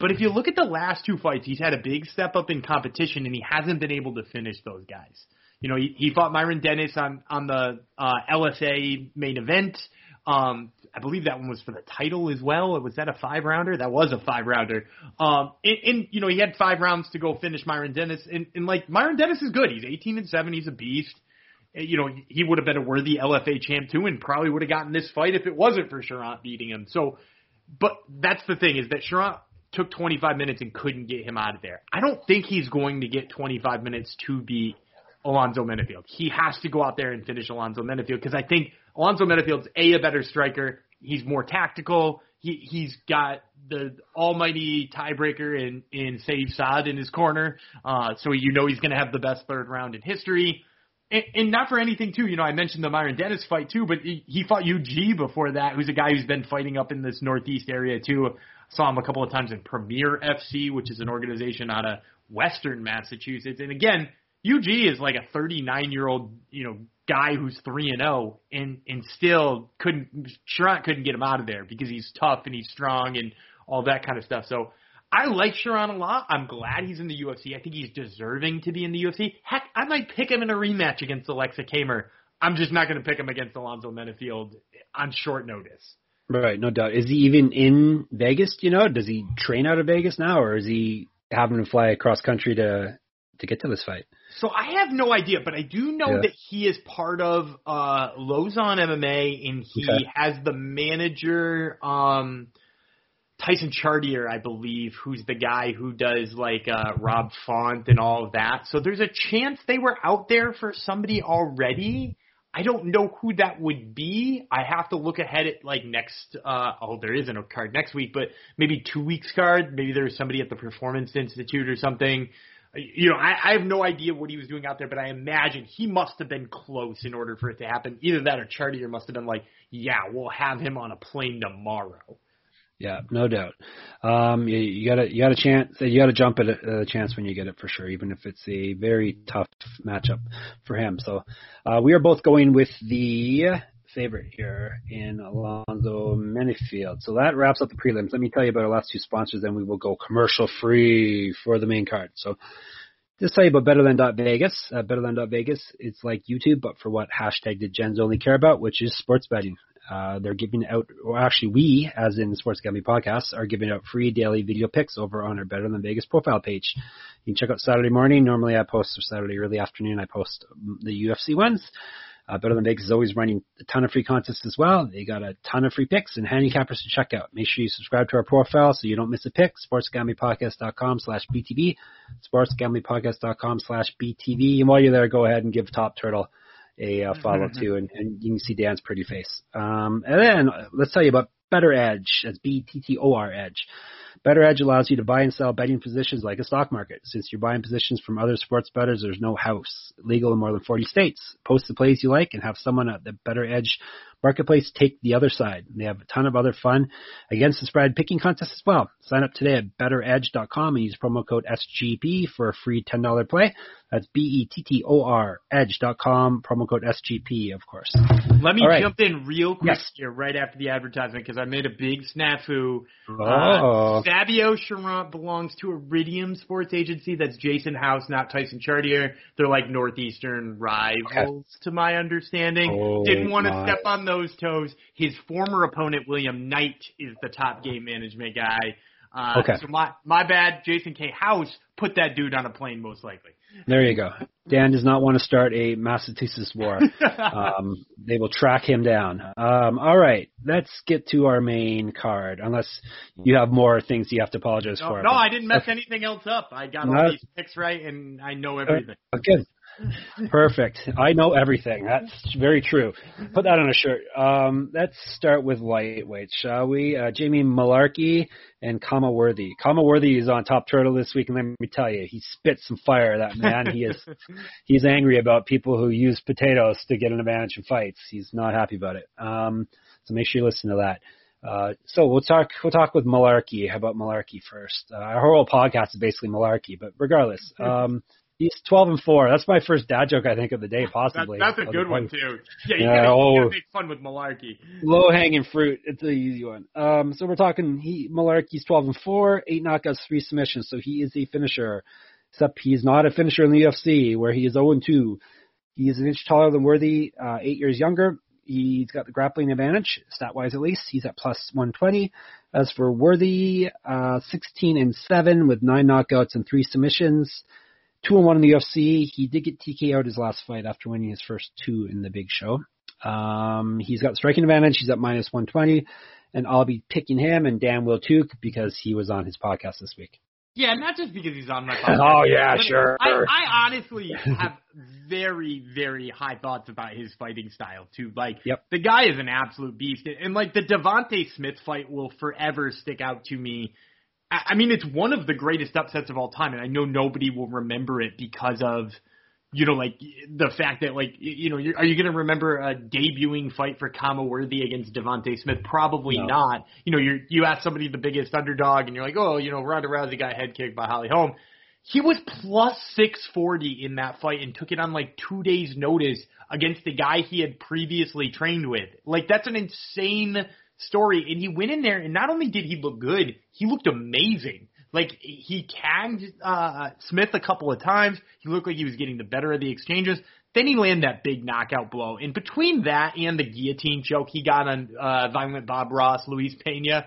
But if you look at the last two fights, he's had a big step up in competition, and he hasn't been able to finish those guys. You know, he, he fought Myron Dennis on on the uh, LFA main event. Um, I believe that one was for the title as well. Was that a five rounder? That was a five rounder. Um, and, and you know he had five rounds to go finish Myron Dennis, and, and like Myron Dennis is good. He's 18 and seven. He's a beast. You know he would have been a worthy LFA champ too, and probably would have gotten this fight if it wasn't for Cherant beating him. So, but that's the thing is that Cherant took 25 minutes and couldn't get him out of there. I don't think he's going to get 25 minutes to beat Alonzo Menifield. He has to go out there and finish Alonzo Menifield because I think Alonzo Menifield's a a better striker. He's more tactical. He he's got the almighty tiebreaker in in Sayif Saud in his corner. Uh, so you know he's going to have the best third round in history. And, and not for anything too, you know, I mentioned the Myron Dennis fight too, but he, he fought UG before that, who's a guy who's been fighting up in this northeast area too. Saw him a couple of times in Premier FC, which is an organization out of Western Massachusetts. And again, UG is like a 39 year old, you know, guy who's three and zero, oh and and still couldn't Cherant couldn't get him out of there because he's tough and he's strong and all that kind of stuff. So I like Cherant a lot. I'm glad he's in the UFC. I think he's deserving to be in the UFC. Heck, I might pick him in a rematch against Aleksa Camur. I'm just not going to pick him against Alonzo Menifield on short notice. Right, no doubt. Is he even in Vegas? You know? Does he train out of Vegas now, or is he having to fly across country to to get to this fight? So I have no idea, but I do know yeah. that he is part of uh Lauzon MMA and he okay. has the manager um Tyson Chartier, I believe, who's the guy who does like uh Rob Font and all of that. So there's a chance they were out there for somebody already. I don't know who that would be. I have to look ahead at like next uh oh there isn't a card next week, but maybe two weeks card. Maybe there's somebody at the Performance Institute or something you know, I, I have no idea what he was doing out there, but I imagine he must have been close in order for it to happen. Either that or Chartier must have been like, yeah, we'll have him on a plane tomorrow. Yeah, no doubt. Um, you, you got a you got a chance. You got to jump at a, a chance when you get it for sure, even if it's a very tough matchup for him. So uh, we are both going with the favorite here in Alonzo Menifield. So that wraps up the prelims. Let me tell you about our last two sponsors, then we will go commercial free for the main card. So just tell you about BetterThan.Vegas. Uh, BetterThan.Vegas, it's like YouTube, but for what hashtag did Gens only care about, which is sports betting. Uh, they're giving out, or actually we, as in the Sports Gambling Podcast, are giving out free daily video picks over on our Better Than Vegas profile page. You can check out Saturday morning. Normally I post, or Saturday early afternoon, I post the UFC ones. Uh, Better Than Vegas is always running a ton of free contests as well. They got a ton of free picks and handicappers to check out. Make sure you subscribe to our profile so you don't miss a pick. SportsGamblingPodcast.com slash BTB. SportsGamblingPodcast.com slash BTB. And while you're there, go ahead and give Top Turtle a uh, follow mm-hmm. too, and, and you can see Dan's pretty face. Um, and then uh, let's tell you about BettorEdge. That's B-T-T-O-R Edge. BettorEdge allows you to buy and sell betting positions like a stock market. Since you're buying positions from other sports bettors, there's no house. Legal in more than 40 states. Post the plays you like and have someone at the BettorEdge marketplace take the other side. They have a ton of other fun against the spread picking contests as well. Sign up today at bettoredge.com and use promo code SGP for a free $10 play. That's B-E-T-T-O-R edge.com, promo code SGP, of course. Let me right. jump in real quick yes. here right after the advertisement because I made a big snafu. Uh, oh. Uh, Fabio Cherant belongs to Iridium Sports Agency. That's Jason House, not Tyson Chartier. They're like Northeastern rivals, okay. to my understanding. Oh, Didn't want to step on those toes. His former opponent, William Knight, is the top game management guy. Uh, okay. So my my bad. Jason K. House put that dude on a plane, most likely. There you go. Dan does not want to start a Massachusetts war. [laughs] um, they will track him down. Um, all right, let's get to our main card. Unless you have more things you have to apologize no, for. No, I didn't mess anything else up. I got all these picks right, and I know everything. Good. Perfect. I know everything. That's very true. Put that on a shirt. Um, let's start with lightweight, shall we? Uh, Jamie Mullarkey and Khama Worthy. Khama Worthy is on top turtle this week, and let me tell you, he spits some fire. That man, he is. [laughs] he's angry about people who use potatoes to get an advantage in fights. He's not happy about it. Um, so make sure you listen to that. Uh, so we'll talk. We'll talk with Mullarkey. How about Mullarkey first? Uh, our whole podcast is basically Mullarkey, but regardless, um, He's 12 and four. That's my first dad joke I think of the day, possibly. That, that's a good one too. Yeah, you, Yeah, gotta, you oh. gotta make fun with Malarkey. Low hanging fruit. It's an easy one. Um, so we're talking. He Mullarkey's 12 and four, eight knockouts, three submissions. So he is a finisher. Except he's not a finisher in the UFC, where he is 0 and two. He is an inch taller than Worthy, uh, eight years younger. He's got the grappling advantage, stat wise at least. He's at plus 120. As for Worthy, uh, 16 and 7 with 9 knockouts and 3 submissions. 2 and 1 in the UFC. He did get TK out his last fight after winning his first two in the big show. Um, he's got striking advantage. He's at minus 120. And I'll be picking him, and Dan will too, because he was on his podcast this week. Yeah, not just because he's on my [laughs] podcast. Oh, yeah, sure. I, I honestly have very, very high thoughts about his fighting style too. Like, Yep. the guy is an absolute beast, and like the Devonte Smith fight will forever stick out to me. I, mean, it's one of the greatest upsets of all time, and I know nobody will remember it because of. You know, like the fact that, like, you know, you're, are you going to remember a debuting fight for Khama Worthy against Devonte Smith? Probably No. not. You know, you you ask somebody the biggest underdog, and you're like, oh, you know, Ronda Rousey got head kicked by Holly Holm. He was plus 640 in that fight and took it on like two days' notice against the guy he had previously trained with. Like, that's an insane story. And he went in there, and not only did he look good, he looked amazing. Like, he tagged uh, Smith a couple of times. He looked like he was getting the better of the exchanges. Then he landed that big knockout blow. And between that and the guillotine choke he got on uh, Violent Bob Ross, Luis Pena,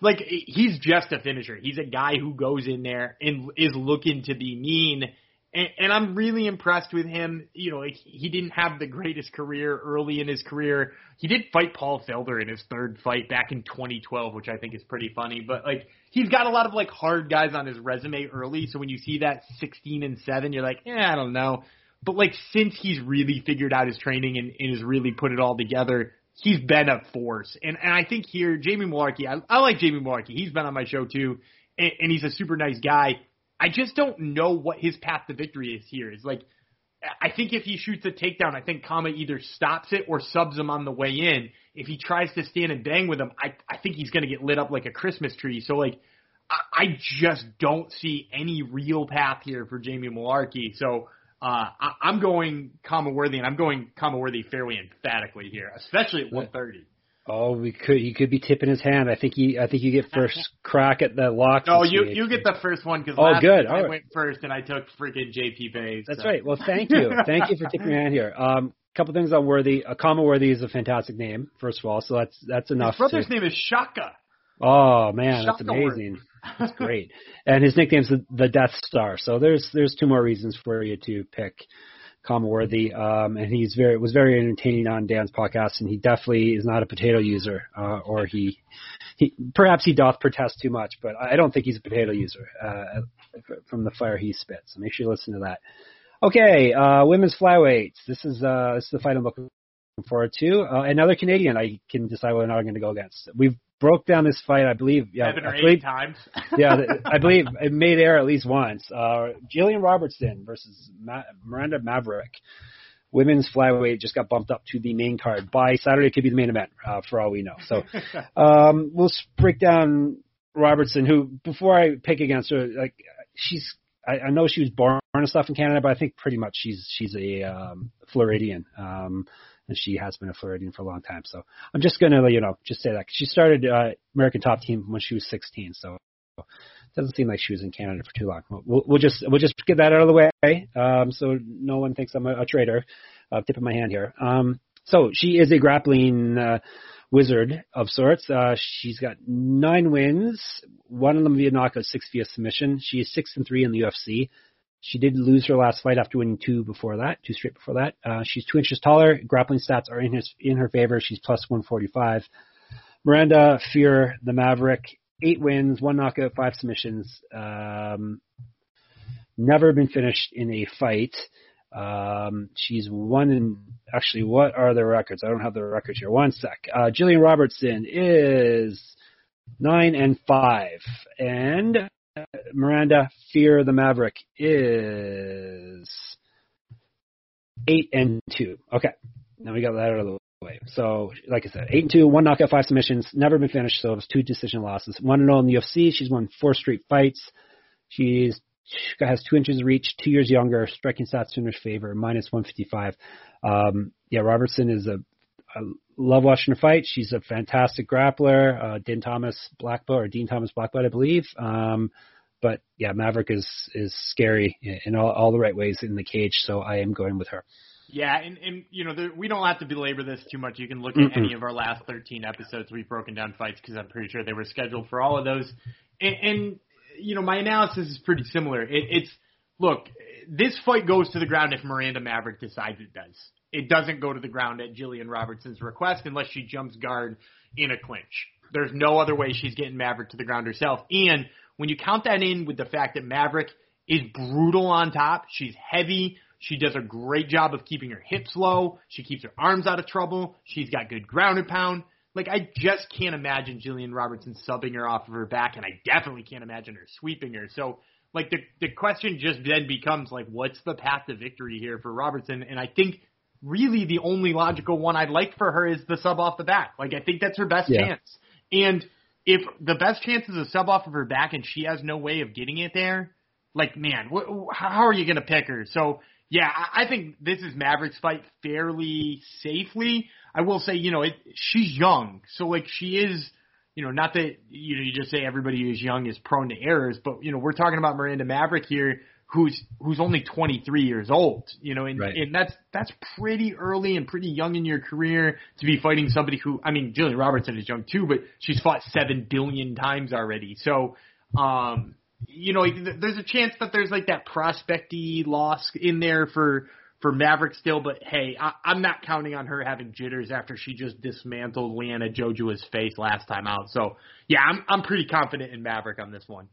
like he's just a finisher. He's a guy who goes in there and is looking to be mean. And, and I'm really impressed with him. You know, like he didn't have the greatest career early in his career. He did fight Paul Felder in his third fight back in 2012, which I think is pretty funny. But like he's got a lot of like hard guys on his resume early. So when you see that 16 and seven, you're like, eh, I don't know. But like since he's really figured out his training and, and has really put it all together, he's been a force. And and I think here Jamie Mullarkey, I, I like Jamie Mullarkey. He's been on my show too, and, and he's a super nice guy. I just don't know what his path to victory is here. Is like I think if he shoots a takedown, I think Khama either stops it or subs him on the way in. If he tries to stand and bang with him, I I think he's going to get lit up like a Christmas tree. So like I, I just don't see any real path here for Jamie Mullarkey. So uh, I, I'm going Khama Worthy, and I'm going Khama Worthy fairly emphatically here, especially at 130. Oh, we could. He could be tipping his hand. I think he. I think you get first crack at the lock. No, you you get the first one because Oh, last good. week I All right. went first and I took freaking JP Buys. That's so. right. Well, thank you. [laughs] Thank you for tipping your hand here. Um, couple things on Worthy. Uh, Khama Worthy is a fantastic name, first of all. So that's that's enough. His brother's to, name is Shaka. oh man, that's Shaka Worthy. amazing. That's great. And his nickname's the, the Death Star. So there's there's two more reasons for you to pick Khama Worthy. Um, and he's very was very entertaining on Dan's podcast, and he definitely is not a potato user, uh, or he he perhaps he doth protest too much, but I don't think he's a potato user uh, from the fire he spits. So make sure you listen to that. Okay, uh, women's flyweights. This is uh, this is the fight I'm looking forward to. Uh, another Canadian I can decide whether or not I'm going to go against. We've broke down this fight, I believe. Yeah, Seven or I eight believe, times. [laughs] yeah, [laughs] I believe it made air at least once. Uh, Jillian Robertson versus Ma- Miranda Maverick. Women's flyweight just got bumped up to the main card. By Saturday, it could be the main event, uh, for all we know. So, [laughs] um, we'll s- break down Robertson, who before I pick against her, like she's, I, I know she was born and stuff in Canada, but I think pretty much she's she's a um, Floridian, um, and she has been a Floridian for a long time. So I'm just gonna, you know, just say that she started uh, American Top Team when she was 16, so it doesn't seem like she was in Canada for too long. We'll, we'll just we'll just get that out of the way, um, so no one thinks I'm a, a traitor. Uh, tipping my hand here. Um, so she is a grappling uh, wizard of sorts. Uh, she's got nine wins, one of them via knockout, six via submission. She is six and three in the UFC. She did lose her last fight after winning two before that, two straight before that. Uh, she's two inches taller. Grappling stats are in his in her favor. She's plus 145. Miranda Fear, the Maverick, eight wins, one knockout, five submissions. Um, never been finished in a fight. Um, she's won in actually. What are the records? I don't have the records here. One sec. Uh, Jillian Robertson is nine and five, and Miranda Fear the Maverick is eight and two. Okay, now we got that out of the way. So, like I said, eight and two, one knockout, five submissions, never been finished. So it was two decision losses. One and all in the UFC. She's won four straight fights. She's has two inches reach, two years younger, striking stats in her favor, minus 155. Um, yeah, Robertson is a, I love watching her fight. She's a fantastic grappler. Uh, Dean Thomas black belt or Dean Thomas black belt, I believe. Um, but yeah, Maverick is is scary in all, all the right ways in the cage, so I am going with her. Yeah, and and you know there, we don't have to belabor this too much. You can look at any of our last 13 episodes. We've broken down fights because I'm pretty sure they were scheduled for all of those. And, and you know my analysis is pretty similar. It, it's look, this fight goes to the ground if Miranda Maverick decides it does. It doesn't go to the ground at Jillian Robertson's request unless she jumps guard in a clinch. There's no other way she's getting Maverick to the ground herself. And when you count that in with the fact that Maverick is brutal on top, she's heavy, she does a great job of keeping her hips low, she keeps her arms out of trouble, she's got good ground and pound. Like I just can't imagine Jillian Robertson subbing her off of her back, and I definitely can't imagine her sweeping her. So like the the question just then becomes like, what's the path to victory here for Robertson? And I think really the only logical one I'd like for her is the sub off the back. Like I think that's her best yeah. chance. And if the best chance is a sub off of her back and she has no way of getting it there, like man, wh- how are you going to pick her? So yeah, I think this is Maverick's fight fairly safely. I will say, you know, it, she's young, so like she is, you know, not that you know you just say everybody who's young is prone to errors, but you know we're talking about Miranda Maverick here, who's who's only 23 years old, you know, and, right. and that's that's pretty early and pretty young in your career to be fighting somebody who, I mean, Jillian Robertson is young too, but she's fought seven billion times already, so. um you know, there's a chance that there's like that prospecty loss in there for for Maverick still, but hey, I, I'm not counting on her having jitters after she just dismantled Liana Jojua's face last time out. So yeah, I'm I'm pretty confident in Maverick on this one.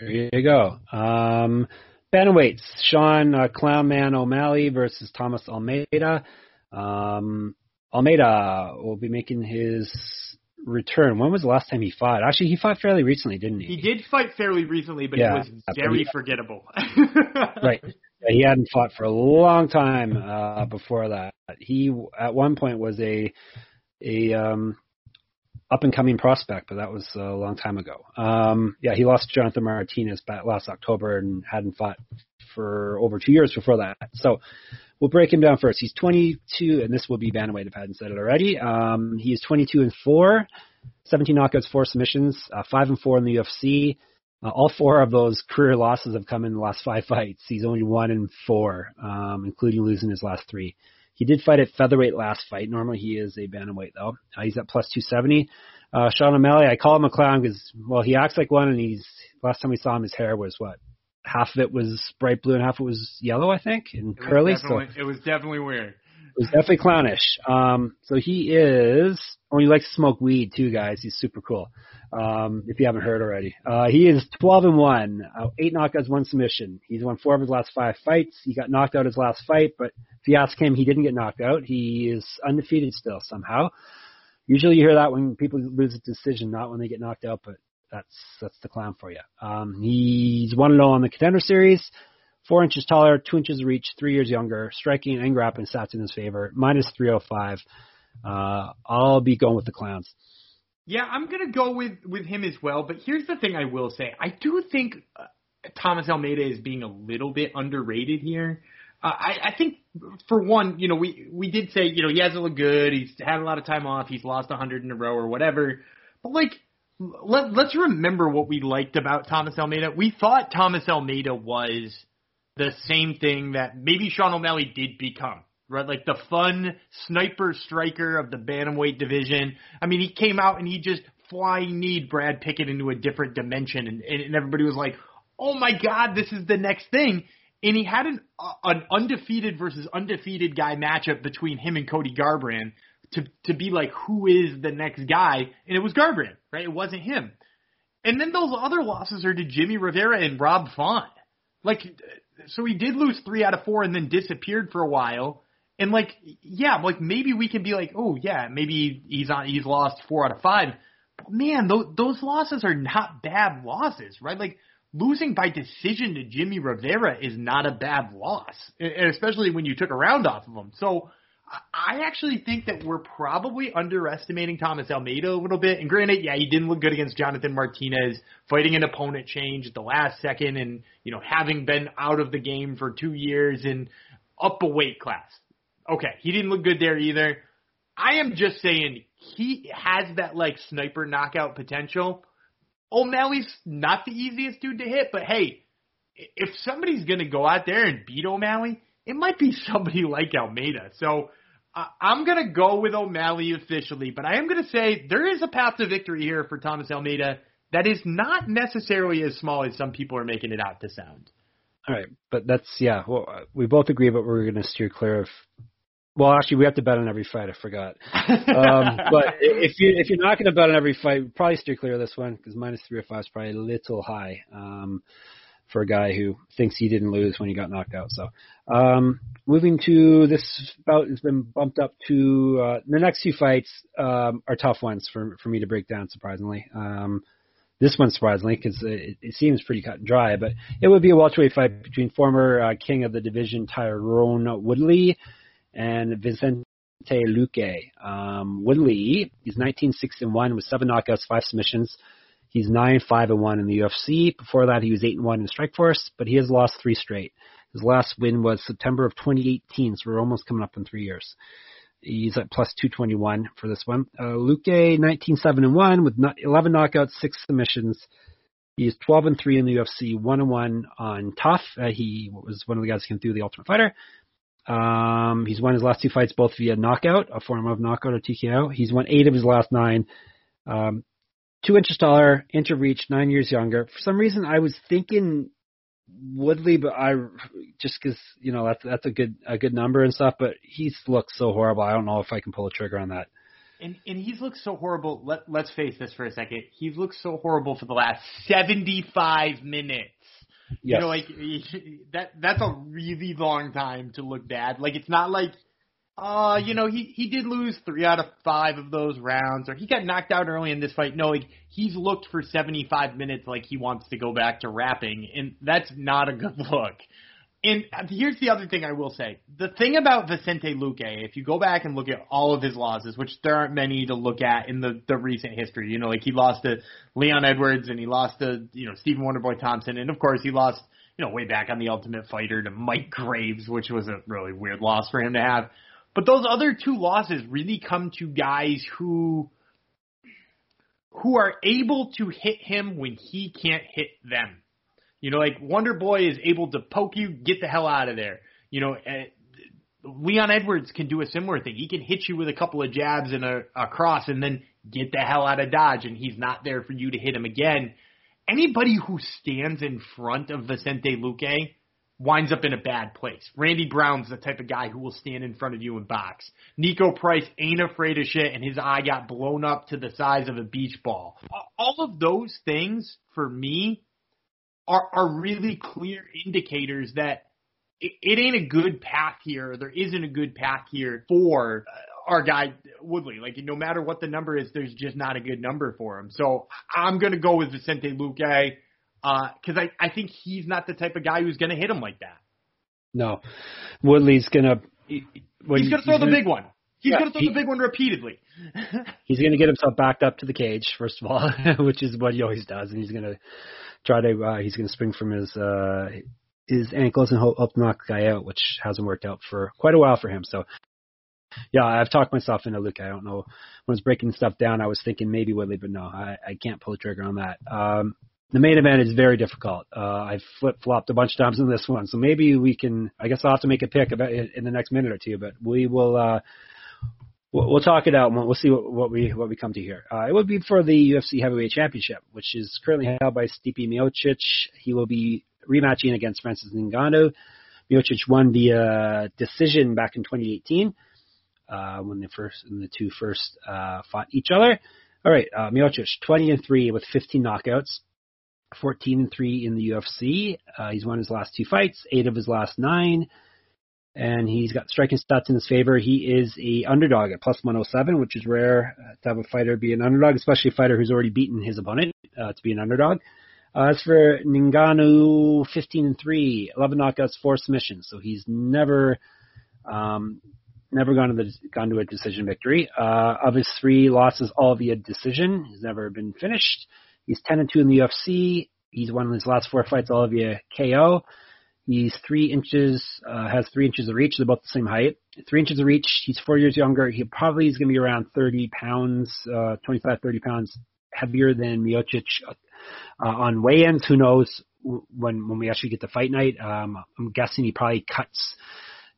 There you go. Um, Bantamweights, Sean uh, Clownman O'Malley versus Thomas Almeida. Um, Almeida will be making his return. When was the last time he fought? Actually, he fought fairly recently, didn't he? He did fight fairly recently, but yeah, it was very forgettable. [laughs] right. Yeah, he hadn't fought for a long time uh, before that. He at one point was a a um, up and coming prospect, but that was a long time ago. Um, yeah, he lost Jonathan Martinez back last October and hadn't fought for over two years before that. So we'll break him down first. He's 22, and this will be bantamweight if I hadn't said it already. Um, is 22 and four, 17 knockouts, four submissions, uh, five and four in the UFC. Uh, all four of those career losses have come in the last five fights. He's only one and four, um, including losing his last three. He did fight at featherweight last fight. Normally he is a bantamweight though. Uh, he's at plus 270. Uh, Sean O'Malley, I call him a clown because, well, he acts like one and he's, last time we saw him, his hair was what, half of it was bright blue and half of it was yellow, I think, and it curly. So it was definitely weird. Was definitely clownish. Um, so he is. Oh, he likes to smoke weed too, guys. He's super cool. Um, if you haven't heard already, uh, he is 12 and one, uh, eight knockouts, one submission. He's won four of his last five fights. He got knocked out his last fight, but if you ask him, he didn't get knocked out. He is undefeated still somehow. Usually you hear that when people lose a decision, not when they get knocked out, but that's that's the clown for you. Um, he's one and zero on the contender series. Four inches taller, two inches reach, three years younger, striking and grappling stats in his favor, minus 305. Uh, I'll be going with the clowns. Yeah, I'm gonna go with with him as well. But here's the thing: I will say, I do think uh, Thomas Almeida is being a little bit underrated here. Uh, I, I think for one, you know, we we did say, you know, he hasn't looked good. He's had a lot of time off. He's lost 100 in a row or whatever. But like, let, let's remember what we liked about Thomas Almeida. We thought Thomas Almeida was the same thing that maybe Sean O'Malley did become, right? Like the fun sniper striker of the bantamweight division. I mean, he came out and he just flying kneed Brad Pickett into a different dimension, and, and everybody was like, "Oh my God, this is the next thing." And he had an uh, an undefeated versus undefeated guy matchup between him and Cody Garbrandt to to be like who is the next guy, and it was Garbrandt, right? It wasn't him. And then those other losses are to Jimmy Rivera and Rob Font. Like, so he did lose three out of four and then disappeared for a while. And like, yeah, like maybe we can be like, oh yeah, maybe he's on, he's lost four out of five. But man, those those losses are not bad losses, right? Like losing by decision to Jimmy Rivera is not a bad loss, and especially when you took a round off of him. So I actually think that we're probably underestimating Thomas Almeida a little bit. And granted, yeah, he didn't look good against Jonathan Martinez, fighting an opponent change at the last second and, you know, having been out of the game for two years and up a weight class. Okay, he didn't look good there either. I am just saying he has that like sniper knockout potential. O'Malley's not the easiest dude to hit, but hey, if somebody's to go out there and beat O'Malley, it might be somebody like Almeida. So I'm going to go with O'Malley officially, but I am going to say there is a path to victory here for Thomas Almeida that is not necessarily as small as some people are making it out to sound. All right, but that's yeah. Well, we both agree, but we're going to steer clear of. Well, actually, we have to bet on every fight. I forgot. um, [laughs] but if you if you're not going to bet on every fight, probably steer clear of this one because minus three or five is probably a little high. Um, for a guy who thinks he didn't lose when he got knocked out. So, um, moving to this bout has been bumped up to uh, the next two fights um, are tough ones for for me to break down. Surprisingly, um, this one surprisingly because it, it seems pretty cut and dry, but it would be a welterweight fight between former uh, king of the division Tyron Woodley and Vicente Luque. Um, Woodley is 19 6 and 1 with seven knockouts, five submissions. He's nine five and one in the UFC. Before that, he was eight and one in Strikeforce, but he has lost three straight. His last win was September of 2018, so we're almost coming up in three years. He's at plus 221 for this one. Uh, Luque, 19 7 and 1 with 11 knockouts, 6 submissions. He's 12 and 3 in the UFC, 1 and 1 on Tough. Uh, he was one of the guys who came through the Ultimate Fighter. Um, he's won his last two fights both via knockout, a form of knockout or TKO. He's won eight of his last nine. Um, two inches taller, inch of reach, nine years younger. For some reason, I was thinking Woodley, but I just because you know that's that's a good a good number and stuff. But he's looked so horrible. I don't know if I can pull a trigger on that. And and he's looked so horrible. Let let's face this for a second. He's looked so horrible for the last seventy five minutes. Yes. You know, like [laughs] that that's a really long time to look bad. Like it's not like uh, you know, he he did lose three out of five of those rounds, or he got knocked out early in this fight. No, like, he's looked for 75 minutes like he wants to go back to rapping, and that's not a good [laughs] look. And here's the other thing I will say: the thing about Vicente Luque, if you go back and look at all of his losses, which there aren't many to look at in the the recent history, you know, like he lost to Leon Edwards and he lost to you know Stephen Wonderboy Thompson, and of course he lost you know way back on the Ultimate Fighter to Mike Graves, which was a really weird loss for him to have. But those other two losses really come to guys who who are able to hit him when he can't hit them. You know, like Wonder Boy is able to poke you, get the hell out of there. You know, uh, Leon Edwards can do a similar thing. He can hit you with a couple of jabs and a, a cross and then get the hell out of dodge and he's not there for you to hit him again. Anybody who stands in front of Vicente Luque winds up in a bad place. Randy Brown's the type of guy who will stand in front of you and box. Niko Price ain't afraid of shit, and his eye got blown up to the size of a beach ball. All of those things, for me, are, are really clear indicators that it, it ain't a good path here. There isn't a good path here for uh, our guy Woodley. Like no matter what the number is, there's just not a good number for him. So I'm gonna go with Vicente Luque because uh, I I think he's not the type of guy who's going to hit him like that. No, Woodley's going to. He's going to throw the gonna, big one. He's yeah, going to throw he, the big one repeatedly. [laughs] he's going to get himself backed up to the cage first of all, [laughs] which is what he always does, and he's going to try to. Uh, he's going to spring from his uh, his ankles and hope, hope to knock the guy out, which hasn't worked out for quite a while for him. So yeah, I've talked myself into Luque. I don't know when I was breaking stuff down. I was thinking maybe Woodley, but no, I, I can't pull the trigger on that. Um, the main event is very difficult. Uh, I've flip flopped a bunch of times in this one, so maybe we can. I guess I'll have to make a pick about it in the next minute or two, but we will. Uh, we'll, talk it out. And we'll see what, what we what we come to here. Uh, it would be for the UFC Heavyweight Championship, which is currently held by Stipe Miocic. He will be rematching against Francis Ngannou. Miocic won via decision back in 2018 uh, when the first when the two first uh, fought each other. All right, uh, Miocic 20 and three with 15 knockouts. 14 and 3 in the UFC. Uh, he's won his last two fights, eight of his last nine, and he's got striking stats in his favor. He is a underdog at plus 107, which is rare uh, to have a fighter be an underdog, especially a fighter who's already beaten his opponent uh, to be an underdog. Uh, as for Ngannou, 15 and 3, 11 knockouts, four submissions. So he's never um, never gone to the gone to a decision victory. Uh, of his three losses, all via decision. He's never been finished. He's ten and two in the UFC. He's won his last four fights all via KO. He's three inches, uh, has three inches of reach. They're about the same height. Three inches of reach. He's four years younger. He probably is going to be around 30 pounds, uh, 25, 30 pounds heavier than Miocic uh, on weigh-ins. Who knows when when we actually get to fight night? Um, I'm guessing he probably cuts.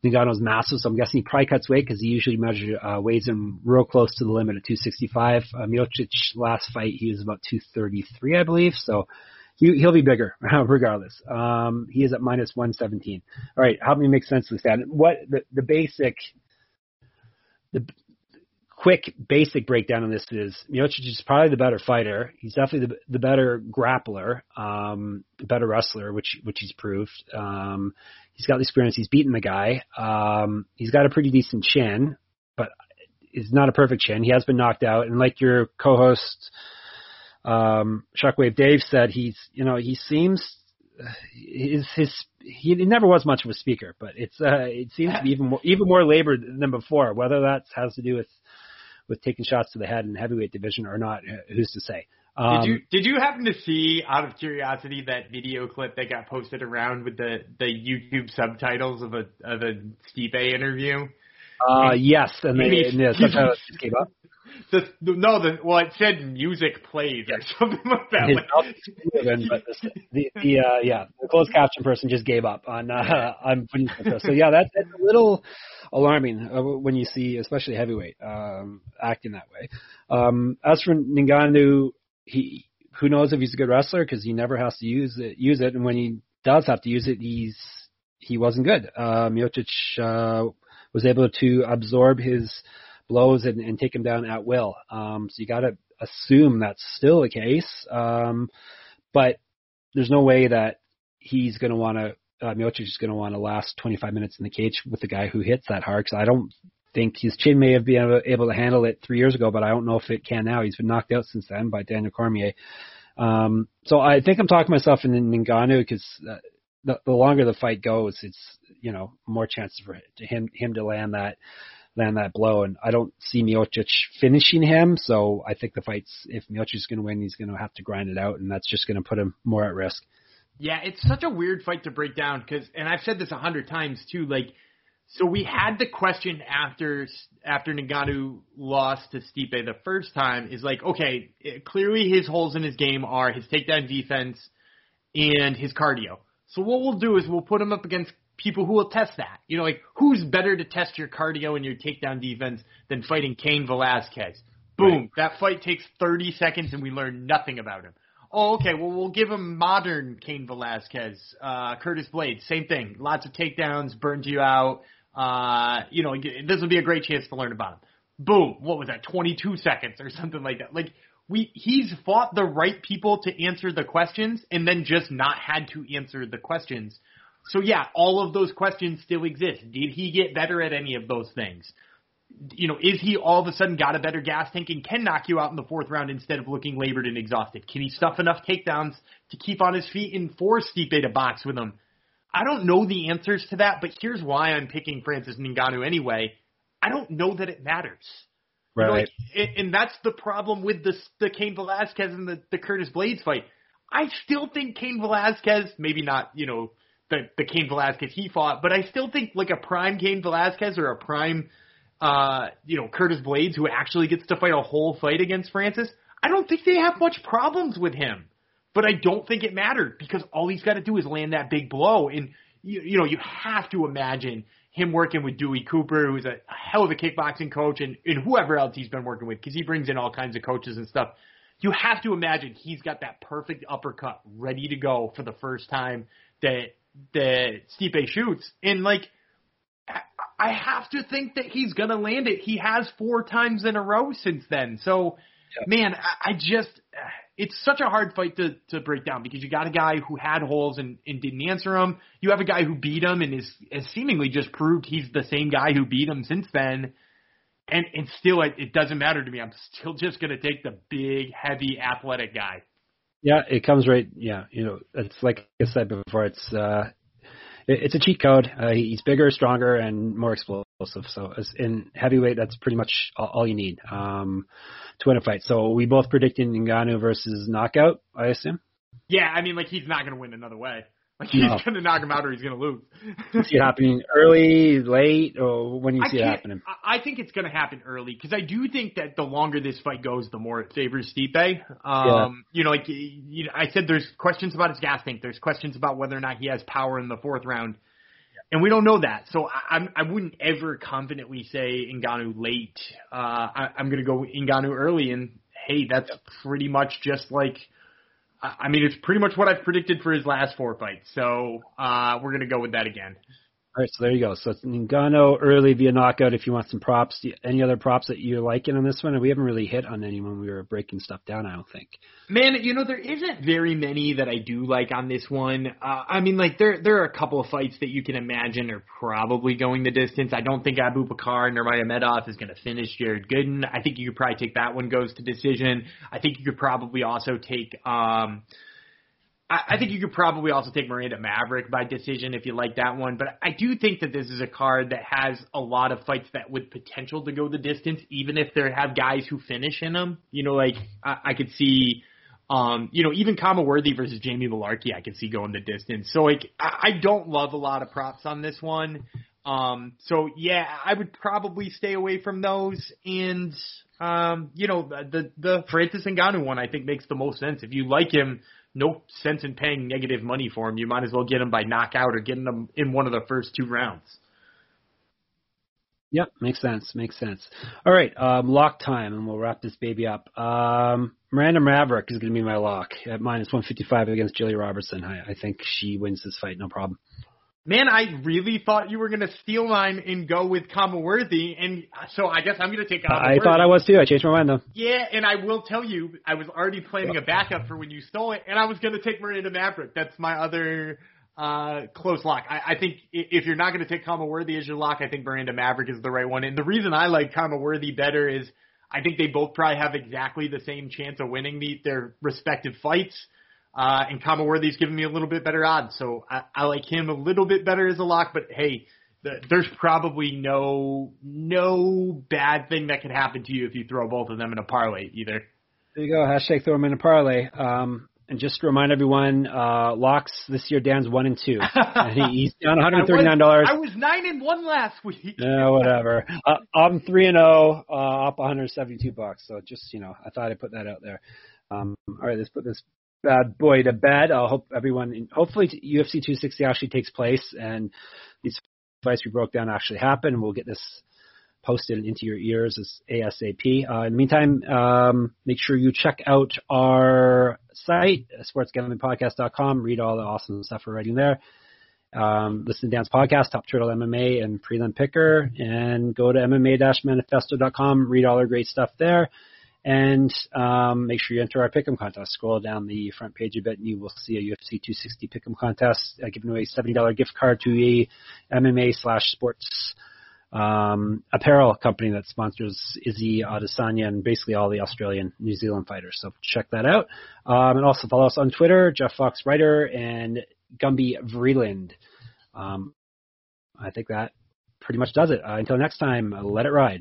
Ngannou's massive, so I'm guessing he probably cuts weight because he usually measures uh, weighs him real close to the limit of 265. Uh, Miocic last fight he was about 233, I believe. So he, he'll be bigger [laughs] regardless. Um, he is at minus 117. All right, help me make sense of this. What the, the basic, the quick basic breakdown on this is Miocic is probably the better fighter. He's definitely the, the better grappler, um, better wrestler, which which he's proved. Um, he's got the experience. He's beaten the guy. Um, he's got a pretty decent chin, but it's not a perfect chin. He has been knocked out, and like your co-host um, Shockwave Dave said he's, you know, he seems his his he never was much of a speaker, but it's uh, it seems to be even more even more labored than before. Whether that has to do with with taking shots to the head in heavyweight division or not, who's to say? Um, did you did you happen to see, out of curiosity, that video clip that got posted around with the the YouTube subtitles of a of a Stipe interview? Uh, yes, and, they, and the subtitles came up the, the no the well it said music plays or something like that. His but the the, the uh, yeah the closed caption person just gave up on uh, on putting. So yeah, that, that's a little alarming uh, when you see especially heavyweight um, acting that way. Um, as for Ngannou, he who knows if he's a good wrestler because he never has to use it use it, and when he does have to use it, he's he wasn't good. Uh, Miocic uh, was able to absorb his blows and, and take him down at will. Um, so you got to assume that's still the case. Um, but there's no way that he's going to want to, uh, Miocic is going to want to last 25 minutes in the cage with the guy who hits that hard. Cause I don't think his chin may have been able, to handle it three years ago, but I don't know if it can now. He's been knocked out since then by Daniel Cormier. Um, so I think I'm talking myself in Ngannou because uh, the, the longer the fight goes, it's you know more chances for him him to land that land that blow. And I don't see Miocic finishing him, so I think the fight's if Miocic's going to win, he's going to have to grind it out, and that's just going to put him more at risk. Yeah, it's such a weird fight to break down because, and I've said this a hundred times too. Like, so we had the question after after Ngannou lost to Stipe the first time is like, okay, it, clearly his holes in his game are his takedown defense and his cardio. So what we'll do is we'll put him up against people who will test that. You know, like who's better to test your cardio and your takedown defense than fighting Cain Velasquez? Boom, right. that fight takes 30 seconds and we learn nothing about him. Oh, okay. Well, we'll give him modern Cain Velasquez, uh, Curtis Blaydes, same thing. Lots of takedowns, burns you out. Uh, you know, this would be a great chance to learn about him. Boom. What was that? 22 seconds or something like that. Like we, he's fought the right people to answer the questions and then just not had to answer the questions so yeah, all of those questions still exist. Did he get better at any of those things? You know, is he all of a sudden got a better gas tank and can knock you out in the fourth round instead of looking labored and exhausted? Can he stuff enough takedowns to keep on his feet and force Stipe to box with him? I don't know the answers to that, but here's why I'm picking Francis Ngannou anyway. I don't know that it matters. Right. You know, like, and that's the problem with the the Cain Velasquez and the, the Curtis Blaydes fight. I still think Cain Velasquez, maybe not, you know, the the Cain Velasquez he fought, but I still think like a prime Cain Velasquez or a prime uh you know Curtis Blaydes who actually gets to fight a whole fight against Francis, I don't think they have much problems with him. But I don't think it mattered because all he's got to do is land that big blow and you, you know you have to imagine him working with Dewey Cooper, who's a hell of a kickboxing coach, and, and whoever else he's been working with, because he brings in all kinds of coaches and stuff. You have to imagine he's got that perfect uppercut ready to go for the first time that that Stipe shoots, and like I have to think that he's gonna land it. He has four times in a row since then. So, yeah. man, I, I just it's such a hard fight to to break down because you got a guy who had holes and, and didn't answer them. You have a guy who beat him and is has seemingly just proved he's the same guy who beat him since then. And and still, it, it doesn't matter to me. I'm still just gonna take the big, heavy, athletic guy. Yeah, it comes right. Yeah, you know, it's like I said before. It's uh, it, it's a cheat code. Uh, he's bigger, stronger, and more explosive. So in heavyweight, that's pretty much all, all you need um, to win a fight. So we both predicted Ngannou versus knockout. I assume. Yeah, I mean, like he's not going to win another way. Like he's No. going to knock him out or he's going to lose. You see it happening early, late, or when you I see it happening? I think it's going to happen early because I do think that the longer this fight goes, the more it favors Stipe. Um, You know, like you know, I said, there's questions about his gas tank. There's questions about whether or not he has power in the fourth round, and we don't know that. So I, I'm I wouldn't ever confidently say Ngannou late. Uh, I, I'm going to go Ngannou early, and hey, that's pretty much just like. I mean, it's pretty much what I've predicted for his last four fights. So uh, we're going to go with that again. All right, so there you go. So it's Ngannou early via knockout. If you want some props, any other props that you're liking on this one? We haven't really hit on any when we were breaking stuff down. I don't think. Man, you know there isn't very many that I do like on this one. Uh, I mean, like there there are a couple of fights that you can imagine are probably going the distance. I don't think Abubakar and Nurmagomedov is going to finish Jared Gooden. I think you could probably take that one goes to decision. I think you could probably also take. um I think you could probably also take Miranda Maverick by decision if you like that one, but I do think that this is a card that has a lot of fights that with potential to go the distance, even if they have guys who finish in them. You know, like I, I could see, um, you know, even Khama Worthy versus Jamie Mullarkey, I could see going the distance. So like, I, I don't love a lot of props on this one. Um, so yeah, I would probably stay away from those. And um, you know, the the Francis Ngannou one I think makes the most sense. If you like him, no sense in paying negative money for him. You might as well get him by knockout or getting him in one of the first two rounds. Yep, makes sense. Makes sense. All right, um, lock time, and we'll wrap this baby up. Um, Miranda Maverick is going to be my lock at minus 155 against Gillian Robertson. I, I think she wins this fight, no problem. Man, I really thought you were going to steal mine and go with Khama Worthy, and so I guess I'm going to take Khama I thought I was too. I changed my mind though. Yeah, and I will tell you, I was already planning a backup for when you stole it, and I was going to take Miranda Maverick. That's my other uh, close lock. I, I think if you're not going to take Khama Worthy as your lock, I think Miranda Maverick is the right one. And the reason I like Khama Worthy better is I think they both probably have exactly the same chance of winning the, their respective fights. Uh, and Khama Worthy's giving me a little bit better odds, so I, I like him a little bit better as a lock. But hey, the, there's probably no no bad thing that could happen to you if you throw both of them in a parlay either. There you go. Hashtag throw them in a parlay. Um, and just to remind everyone, uh, locks this year, Dan's one and two, [laughs] and he, he's down one hundred thirty nine dollars. I was nine and one last week. Yeah, whatever. [laughs] Uh, I'm three and zero, uh, up 172 bucks. So just you know, I thought I'd put that out there. Um, all right, let's put this bad boy to bed. I'll hope everyone, hopefully, UFC 260 actually takes place and these fights we broke down actually happen. We'll get this posted into your ears as ASAP. Uh, in the meantime, um, make sure you check out our site, sportsgamblingpodcast.com. Read all the awesome stuff we're writing there um, listen to Dan's podcast, Top Turtle MMA and Prelim Picker, and go to MMA-manifesto.com, read all our great stuff there, and um, make sure you enter our Pick'em contest. Scroll down the front page a bit, and you will see a UFC 260 Pick'em contest, uh, giving away a $70 gift card to a MMA slash sports um, apparel company that sponsors Izzy Adesanya and basically all the Australian, New Zealand fighters. So check that out. Um, and also follow us on Twitter, Jeff Fox Writer and Gumby Vreeland. Um, I think that pretty much does it. Uh, until next time, let it ride.